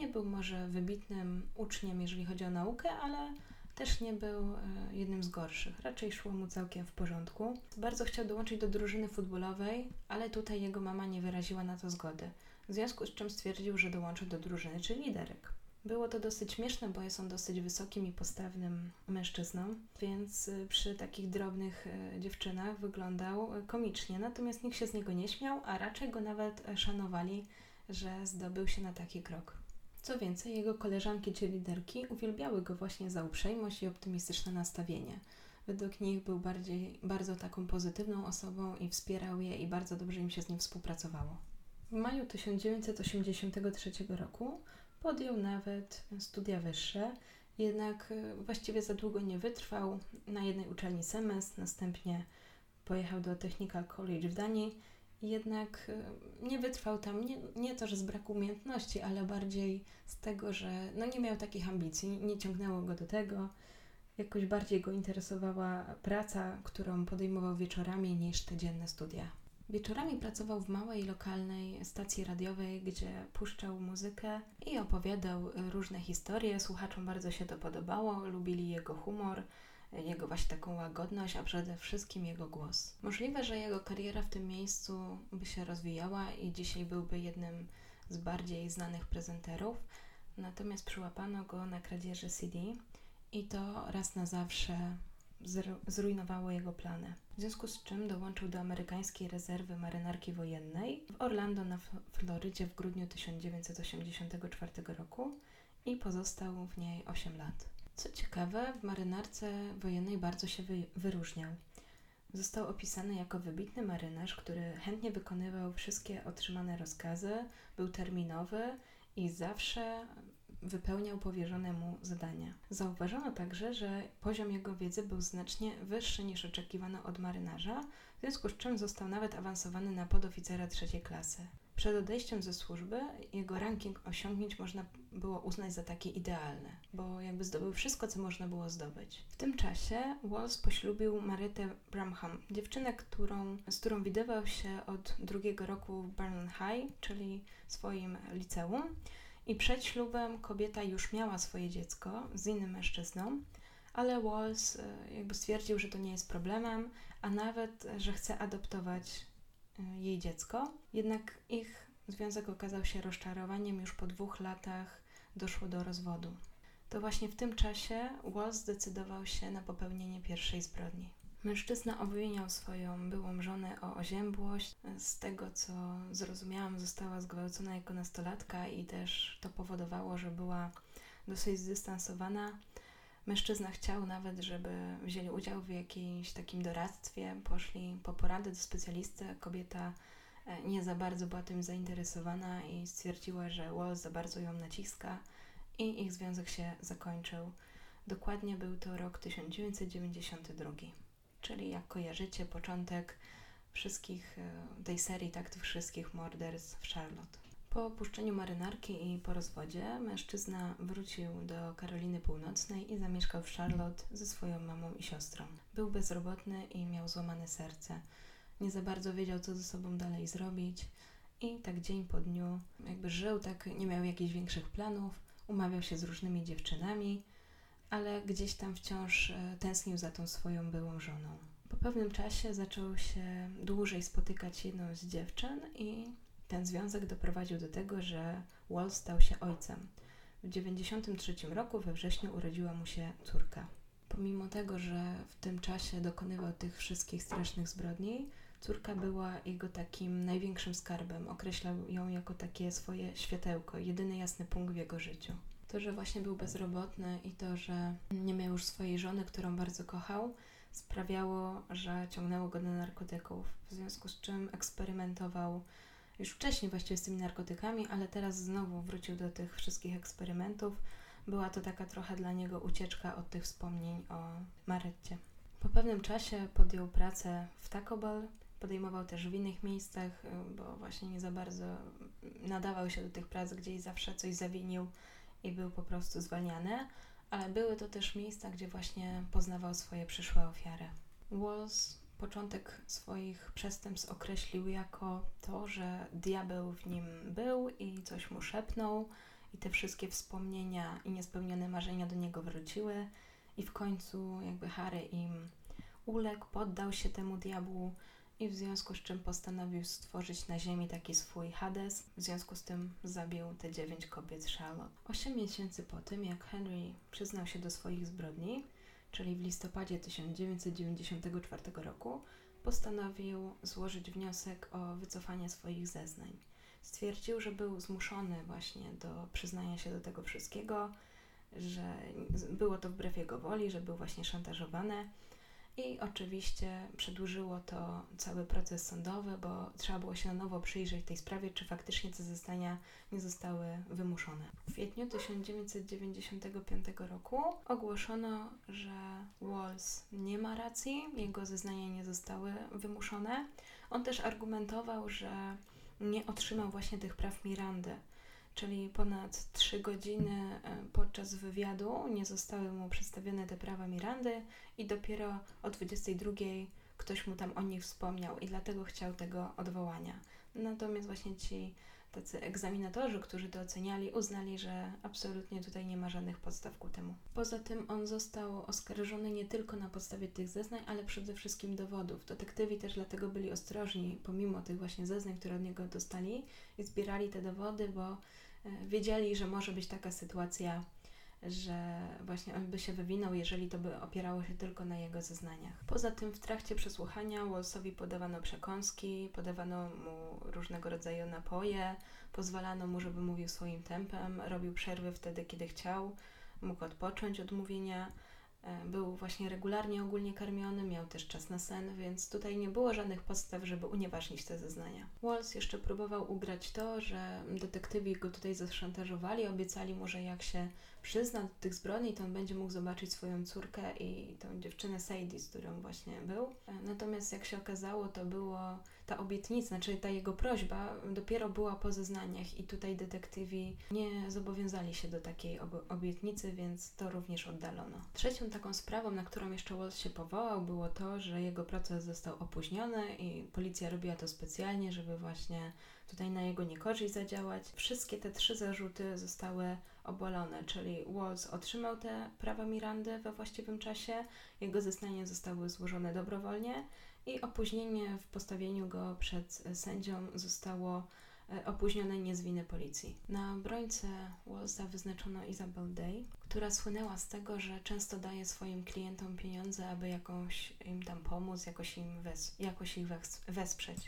Nie był może wybitnym uczniem, jeżeli chodzi o naukę, ale też nie był e, jednym z gorszych. Raczej szło mu całkiem w porządku. Bardzo chciał dołączyć do drużyny futbolowej, ale tutaj jego mama nie wyraziła na to zgody w związku z czym stwierdził, że dołączy do drużyny czy liderek. Było to dosyć śmieszne, bo jest on dosyć wysokim i postawnym mężczyzną, więc y, przy takich drobnych y, dziewczynach wyglądał y, komicznie. Natomiast nikt się z niego nie śmiał, a raczej go nawet szanowali, że zdobył się na taki krok. Co więcej, jego koleżanki czy liderki uwielbiały go właśnie za uprzejmość i optymistyczne nastawienie. Według nich był bardziej, bardzo taką pozytywną osobą i wspierał je i bardzo dobrze im się z nim współpracowało. W maju 1983 roku podjął nawet studia wyższe, jednak e, właściwie za długo nie wytrwał. Na jednej uczelni semestr, następnie pojechał do Technical College w Danii, jednak e, nie wytrwał tam nie, nie to, że z braku umiejętności, ale bardziej z tego, że no nie miał takich ambicji, nie ciągnęło go do tego. Jakoś bardziej go interesowała praca, którą podejmował wieczorami niż te dzienne studia. Wieczorami pracował w małej lokalnej stacji radiowej, gdzie puszczał muzykę i opowiadał różne historie. Słuchaczom bardzo się to podobało, lubili jego humor, jego właśnie taką łagodność, a przede wszystkim jego głos. Możliwe, że jego kariera w tym miejscu by się rozwijała i dzisiaj byłby jednym z bardziej znanych prezenterów, natomiast przyłapano go na kradzieży CD i to raz na zawsze zrujnowało jego plany. W związku z czym dołączył do amerykańskiej rezerwy marynarki wojennej w Orlando na Florydzie w grudniu 1984 roku i pozostał w niej 8 lat. Co ciekawe, w marynarce wojennej bardzo się wy wyróżniał. Został opisany jako wybitny marynarz, który chętnie wykonywał wszystkie otrzymane rozkazy, był terminowy i zawsze wypełniał powierzone mu zadania. Zauważono także, że poziom jego wiedzy był znacznie wyższy niż oczekiwano od marynarza, w związku z czym został nawet awansowany na podoficera trzeciej klasy. Przed odejściem ze służby jego ranking osiągnięć można było uznać za takie idealne, bo jakby zdobył wszystko, co można było zdobyć. W tym czasie Walls poślubił Marytę Bramham, dziewczynę, którą, z którą widywał się od drugiego roku w Barnum High, czyli swoim liceum. I przed ślubem kobieta już miała swoje dziecko z innym mężczyzną, ale Walls e, jakby stwierdził, że to nie jest problemem, a nawet, że chce adoptować e, jej dziecko. Jednak ich związek okazał się rozczarowaniem. Już po dwóch latach doszło do rozwodu. To właśnie w tym czasie Walls zdecydował się na popełnienie pierwszej zbrodni. Mężczyzna obwiniał swoją byłą żonę o oziębłość. Z tego co zrozumiałam, została zgwałcona jako nastolatka i też to powodowało, że była dosyć zdystansowana. Mężczyzna chciał nawet, żeby wzięli udział w jakimś takim doradztwie, poszli po poradę do specjalisty. Kobieta e, nie za bardzo była tym zainteresowana i stwierdziła, że Walls za bardzo ją naciska i ich związek się zakończył. Dokładnie był to rok 1992 czyli jak kojarzycie, początek wszystkich e, tej serii, tak, tych wszystkich morderstw w Charlotte. Po opuszczeniu marynarki i po rozwodzie mężczyzna wrócił do Karoliny Północnej i zamieszkał w Charlotte ze swoją mamą i siostrą. Był bezrobotny i miał złamane serce. Nie za bardzo wiedział, co ze sobą dalej zrobić i tak dzień po dniu jakby żył, tak nie miał jakichś większych planów, umawiał się z różnymi dziewczynami, ale gdzieś tam wciąż e, tęsknił za tą swoją byłą żoną. Po pewnym czasie zaczął się dłużej spotykać jedną z dziewczyn i ten związek doprowadził do tego, że Wall stał się ojcem. W 1993 roku we wrześniu urodziła mu się córka. Pomimo tego, że w tym czasie dokonywał tych wszystkich strasznych zbrodni, córka była jego takim największym skarbem. Określał ją jako takie swoje światełko, jedyny jasny punkt w jego życiu. To, że właśnie był bezrobotny i to, że nie miał już swojej żony, którą bardzo kochał, sprawiało, że ciągnęło go do narkotyków. W związku z czym eksperymentował już wcześniej właściwie z tymi narkotykami, ale teraz znowu wrócił do tych wszystkich eksperymentów. Była to taka trochę dla niego ucieczka od tych wspomnień o Maretcie. Po pewnym czasie podjął pracę w Taco Bell, podejmował też w innych miejscach, bo właśnie nie za bardzo nadawał się do tych prac, gdzieś zawsze coś zawinił i był po prostu zwalniany, ale były to też miejsca, gdzie właśnie poznawał swoje przyszłe ofiary. Walls początek swoich przestępstw określił jako to, że diabeł w nim był i coś mu szepnął, i te wszystkie wspomnienia i niespełnione marzenia do niego wróciły, i w końcu jakby Harry im uległ, poddał się temu diabłu i w związku z czym postanowił stworzyć na ziemi taki swój Hades. W związku z tym zabił te dziewięć kobiet Charlotte. Osiem miesięcy po tym, jak Henry przyznał się do swoich zbrodni, czyli w listopadzie 1994 roku, postanowił złożyć wniosek o wycofanie swoich zeznań. Stwierdził, że był zmuszony właśnie do przyznania się do tego wszystkiego, że było to wbrew jego woli, że był właśnie szantażowany i oczywiście przedłużyło to cały proces sądowy, bo trzeba było się na nowo przyjrzeć tej sprawie, czy faktycznie te zeznania nie zostały wymuszone. W kwietniu 1995 roku ogłoszono, że Walls nie ma racji, jego zeznania nie zostały wymuszone. On też argumentował, że nie otrzymał właśnie tych praw Mirandy czyli ponad 3 godziny e, podczas wywiadu nie zostały mu przedstawione te prawa Mirandy i dopiero o 22 ktoś mu tam o nich wspomniał i dlatego chciał tego odwołania. Natomiast właśnie ci tacy egzaminatorzy, którzy to oceniali, uznali, że absolutnie tutaj nie ma żadnych podstaw ku temu. Poza tym on został oskarżony nie tylko na podstawie tych zeznań, ale przede wszystkim dowodów. Detektywi też dlatego byli ostrożni, pomimo tych właśnie zeznań, które od niego dostali i zbierali te dowody, bo e, wiedzieli, że może być taka sytuacja, że właśnie on by się wywinął, jeżeli to by opierało się tylko na jego zeznaniach. Poza tym w trakcie przesłuchania Wallsowi podawano przekąski, podawano mu różnego rodzaju napoje, pozwalano mu, żeby mówił swoim tempem, robił przerwy wtedy, kiedy chciał, mógł odpocząć od mówienia E, był właśnie regularnie ogólnie karmiony, miał też czas na sen, więc tutaj nie było żadnych podstaw, żeby unieważnić te zeznania. Walls jeszcze próbował ugrać to, że detektywi go tutaj zaszantażowali, obiecali mu, że jak się przyzna do tych zbrodni, to on będzie mógł zobaczyć swoją córkę i tą dziewczynę Sadie, z którą właśnie był. Natomiast jak się okazało, to było ta obietnica, znaczy ta jego prośba dopiero była po zeznaniach i tutaj detektywi nie zobowiązali się do takiej obietnicy, więc to również oddalono. Trzecią taką sprawą, na którą jeszcze Walls się powołał, było to, że jego proces został opóźniony i policja robiła to specjalnie, żeby właśnie tutaj na jego niekorzyść zadziałać. Wszystkie te trzy zarzuty zostały obalone, czyli Walls otrzymał te prawa Mirandy we właściwym czasie, jego zeznania zostały złożone dobrowolnie i opóźnienie w postawieniu go przed sędzią zostało e, opóźnione nie z winy policji. Na brońce Wallsa wyznaczono Isabel Day, która słynęła z tego, że często daje swoim klientom pieniądze, aby jakąś im tam pomóc, jakoś, im wes jakoś ich wesprzeć.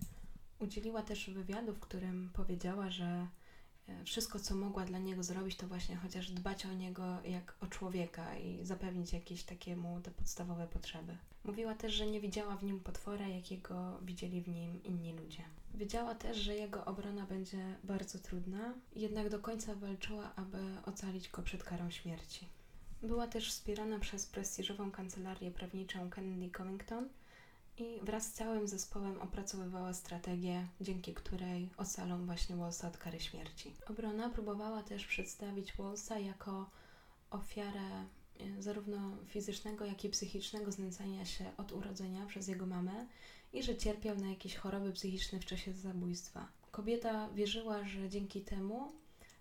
Udzieliła też wywiadu, w którym powiedziała, że wszystko, co mogła dla niego zrobić, to właśnie chociaż dbać o niego jak o człowieka i zapewnić jakieś takie mu te podstawowe potrzeby. Mówiła też, że nie widziała w nim potwora, jakiego widzieli w nim inni ludzie. Wiedziała też, że jego obrona będzie bardzo trudna, jednak do końca walczyła, aby ocalić go przed karą śmierci. Była też wspierana przez prestiżową kancelarię prawniczą Kennedy Covington, i wraz z całym zespołem opracowywała strategię, dzięki której ocalą właśnie Wallsa od kary śmierci. Obrona próbowała też przedstawić Wallsa jako ofiarę e, zarówno fizycznego, jak i psychicznego znęcania się od urodzenia przez jego mamę i że cierpiał na jakieś choroby psychiczne w czasie zabójstwa. Kobieta wierzyła, że dzięki temu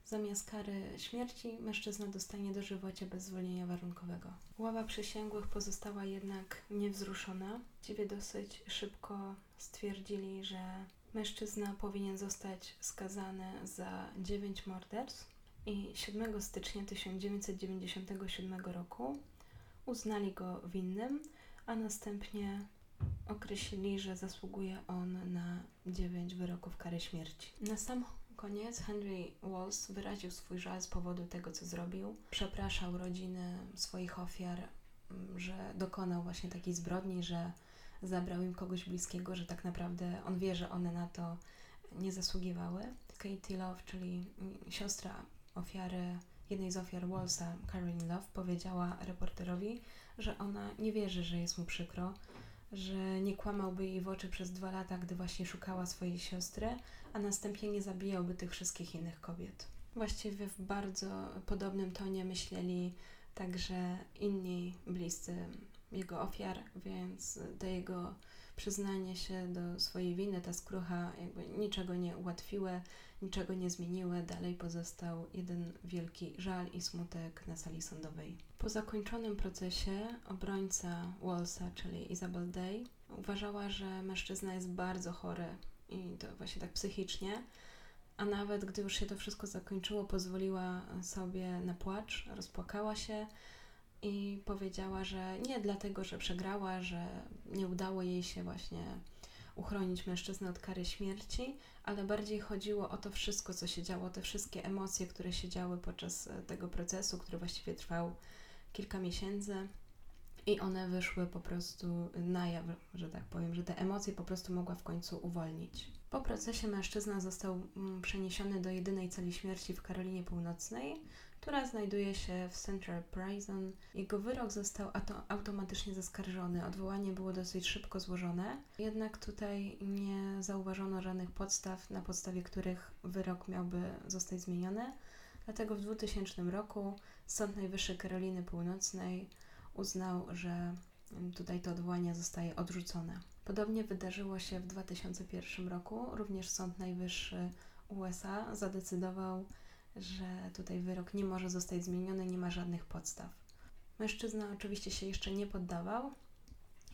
Zamiast kary śmierci mężczyzna dostanie dożywocie bez zwolnienia warunkowego. Ława przysięgłych pozostała jednak niewzruszona. Właściwie dosyć szybko stwierdzili, że mężczyzna powinien zostać skazany za dziewięć morderstw i 7 stycznia 1997 roku uznali go winnym, a następnie określili, że zasługuje on na dziewięć wyroków kary śmierci. Na sam koniec Henry Walls wyraził swój żal z powodu tego, co zrobił. Przepraszał rodziny swoich ofiar, mm, że dokonał właśnie takiej zbrodni, że zabrał im kogoś bliskiego, że tak naprawdę on wie, że one na to nie zasługiwały. Katie Love, czyli mm, siostra ofiary, jednej z ofiar Wallsa, Caroline Love, powiedziała reporterowi, że ona nie wierzy, że jest mu przykro, że nie kłamałby jej w oczy przez dwa lata, gdy właśnie szukała swojej siostry, a następnie nie zabijałby tych wszystkich innych kobiet. Właściwie w bardzo podobnym tonie myśleli także inni bliscy jego ofiar, więc to jego przyznanie się do swojej winy, ta skrucha jakby niczego nie ułatwiły, niczego nie zmieniły. Dalej pozostał jeden wielki żal i smutek na sali sądowej. Po zakończonym procesie obrońca Wallsa, czyli Isabel Day, uważała, że mężczyzna jest bardzo chory i to właśnie tak psychicznie. A nawet gdy już się to wszystko zakończyło, pozwoliła sobie na płacz, rozpłakała się i powiedziała, że nie dlatego, że przegrała, że nie udało jej się właśnie uchronić mężczyznę od kary śmierci, ale bardziej chodziło o to wszystko, co się działo, te wszystkie emocje, które się działy podczas e, tego procesu, który właściwie trwał kilka miesięcy. I one wyszły po prostu na jaw, że tak powiem, że te emocje po prostu mogła w końcu uwolnić. Po procesie mężczyzna został mm, przeniesiony do jedynej celi śmierci w Karolinie Północnej, która znajduje się w Central Prison. Jego wyrok został automatycznie zaskarżony. Odwołanie było dosyć szybko złożone, jednak tutaj nie zauważono żadnych podstaw, na podstawie których wyrok miałby zostać zmieniony. Dlatego w 2000 roku Sąd Najwyższy Karoliny Północnej uznał, że tutaj to odwołanie zostaje odrzucone. Podobnie wydarzyło się w 2001 roku. Również Sąd Najwyższy USA zadecydował, że tutaj wyrok nie może zostać zmieniony, nie ma żadnych podstaw. Mężczyzna oczywiście się jeszcze nie poddawał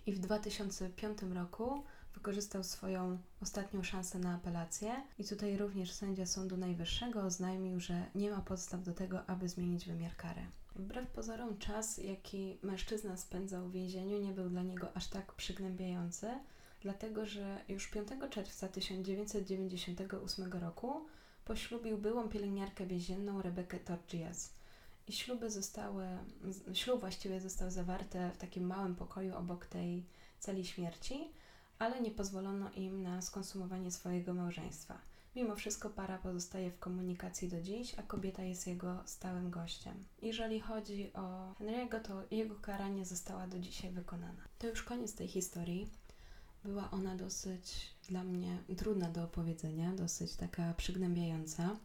i w 2005 roku wykorzystał swoją ostatnią szansę na apelację i tutaj również sędzia Sądu Najwyższego oznajmił, że nie ma podstaw do tego, aby zmienić wymiar kary. Wbrew pozorom czas, jaki mężczyzna spędzał w więzieniu nie był dla niego aż tak przygnębiający, dlatego że już 5 czerwca 1998 roku poślubił byłą pielęgniarkę więzienną Rebekę Torgias. I śluby zostały, ślub właściwie został zawarty w takim małym pokoju obok tej celi śmierci, ale nie pozwolono im na skonsumowanie swojego małżeństwa. Mimo wszystko para pozostaje w komunikacji do dziś, a kobieta jest jego stałym gościem. Jeżeli chodzi o Henry'ego, to jego kara nie została do dzisiaj wykonana. To już koniec tej historii. Była ona dosyć dla mnie trudna do opowiedzenia, dosyć taka przygnębiająca.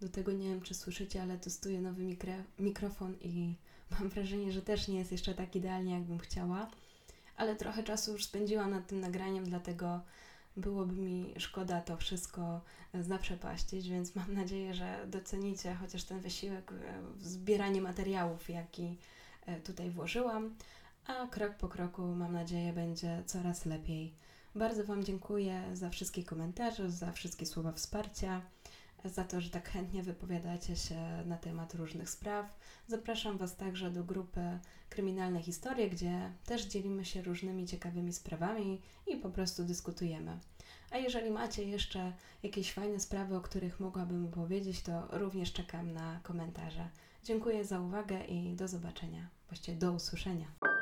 Do tego nie wiem, czy słyszycie, ale testuję nowy mikro, mikrofon i mam wrażenie, że też nie jest jeszcze tak idealnie, jakbym chciała. Ale trochę czasu już spędziłam nad tym nagraniem, dlatego byłoby mi szkoda to wszystko zaprzepaścić, więc mam nadzieję, że docenicie chociaż ten wysiłek w zbieranie materiałów, jaki e, tutaj włożyłam, a krok po kroku mam nadzieję będzie coraz lepiej. Bardzo Wam dziękuję za wszystkie komentarze, za wszystkie słowa wsparcia, za to, że tak chętnie wypowiadacie się na temat różnych spraw. Zapraszam Was także do grupy Kryminalne Historie, gdzie też dzielimy się różnymi ciekawymi sprawami i po prostu dyskutujemy. A jeżeli macie jeszcze jakieś fajne sprawy, o których mogłabym opowiedzieć, to również czekam na komentarze. Dziękuję za uwagę i do zobaczenia, właściwie do usłyszenia.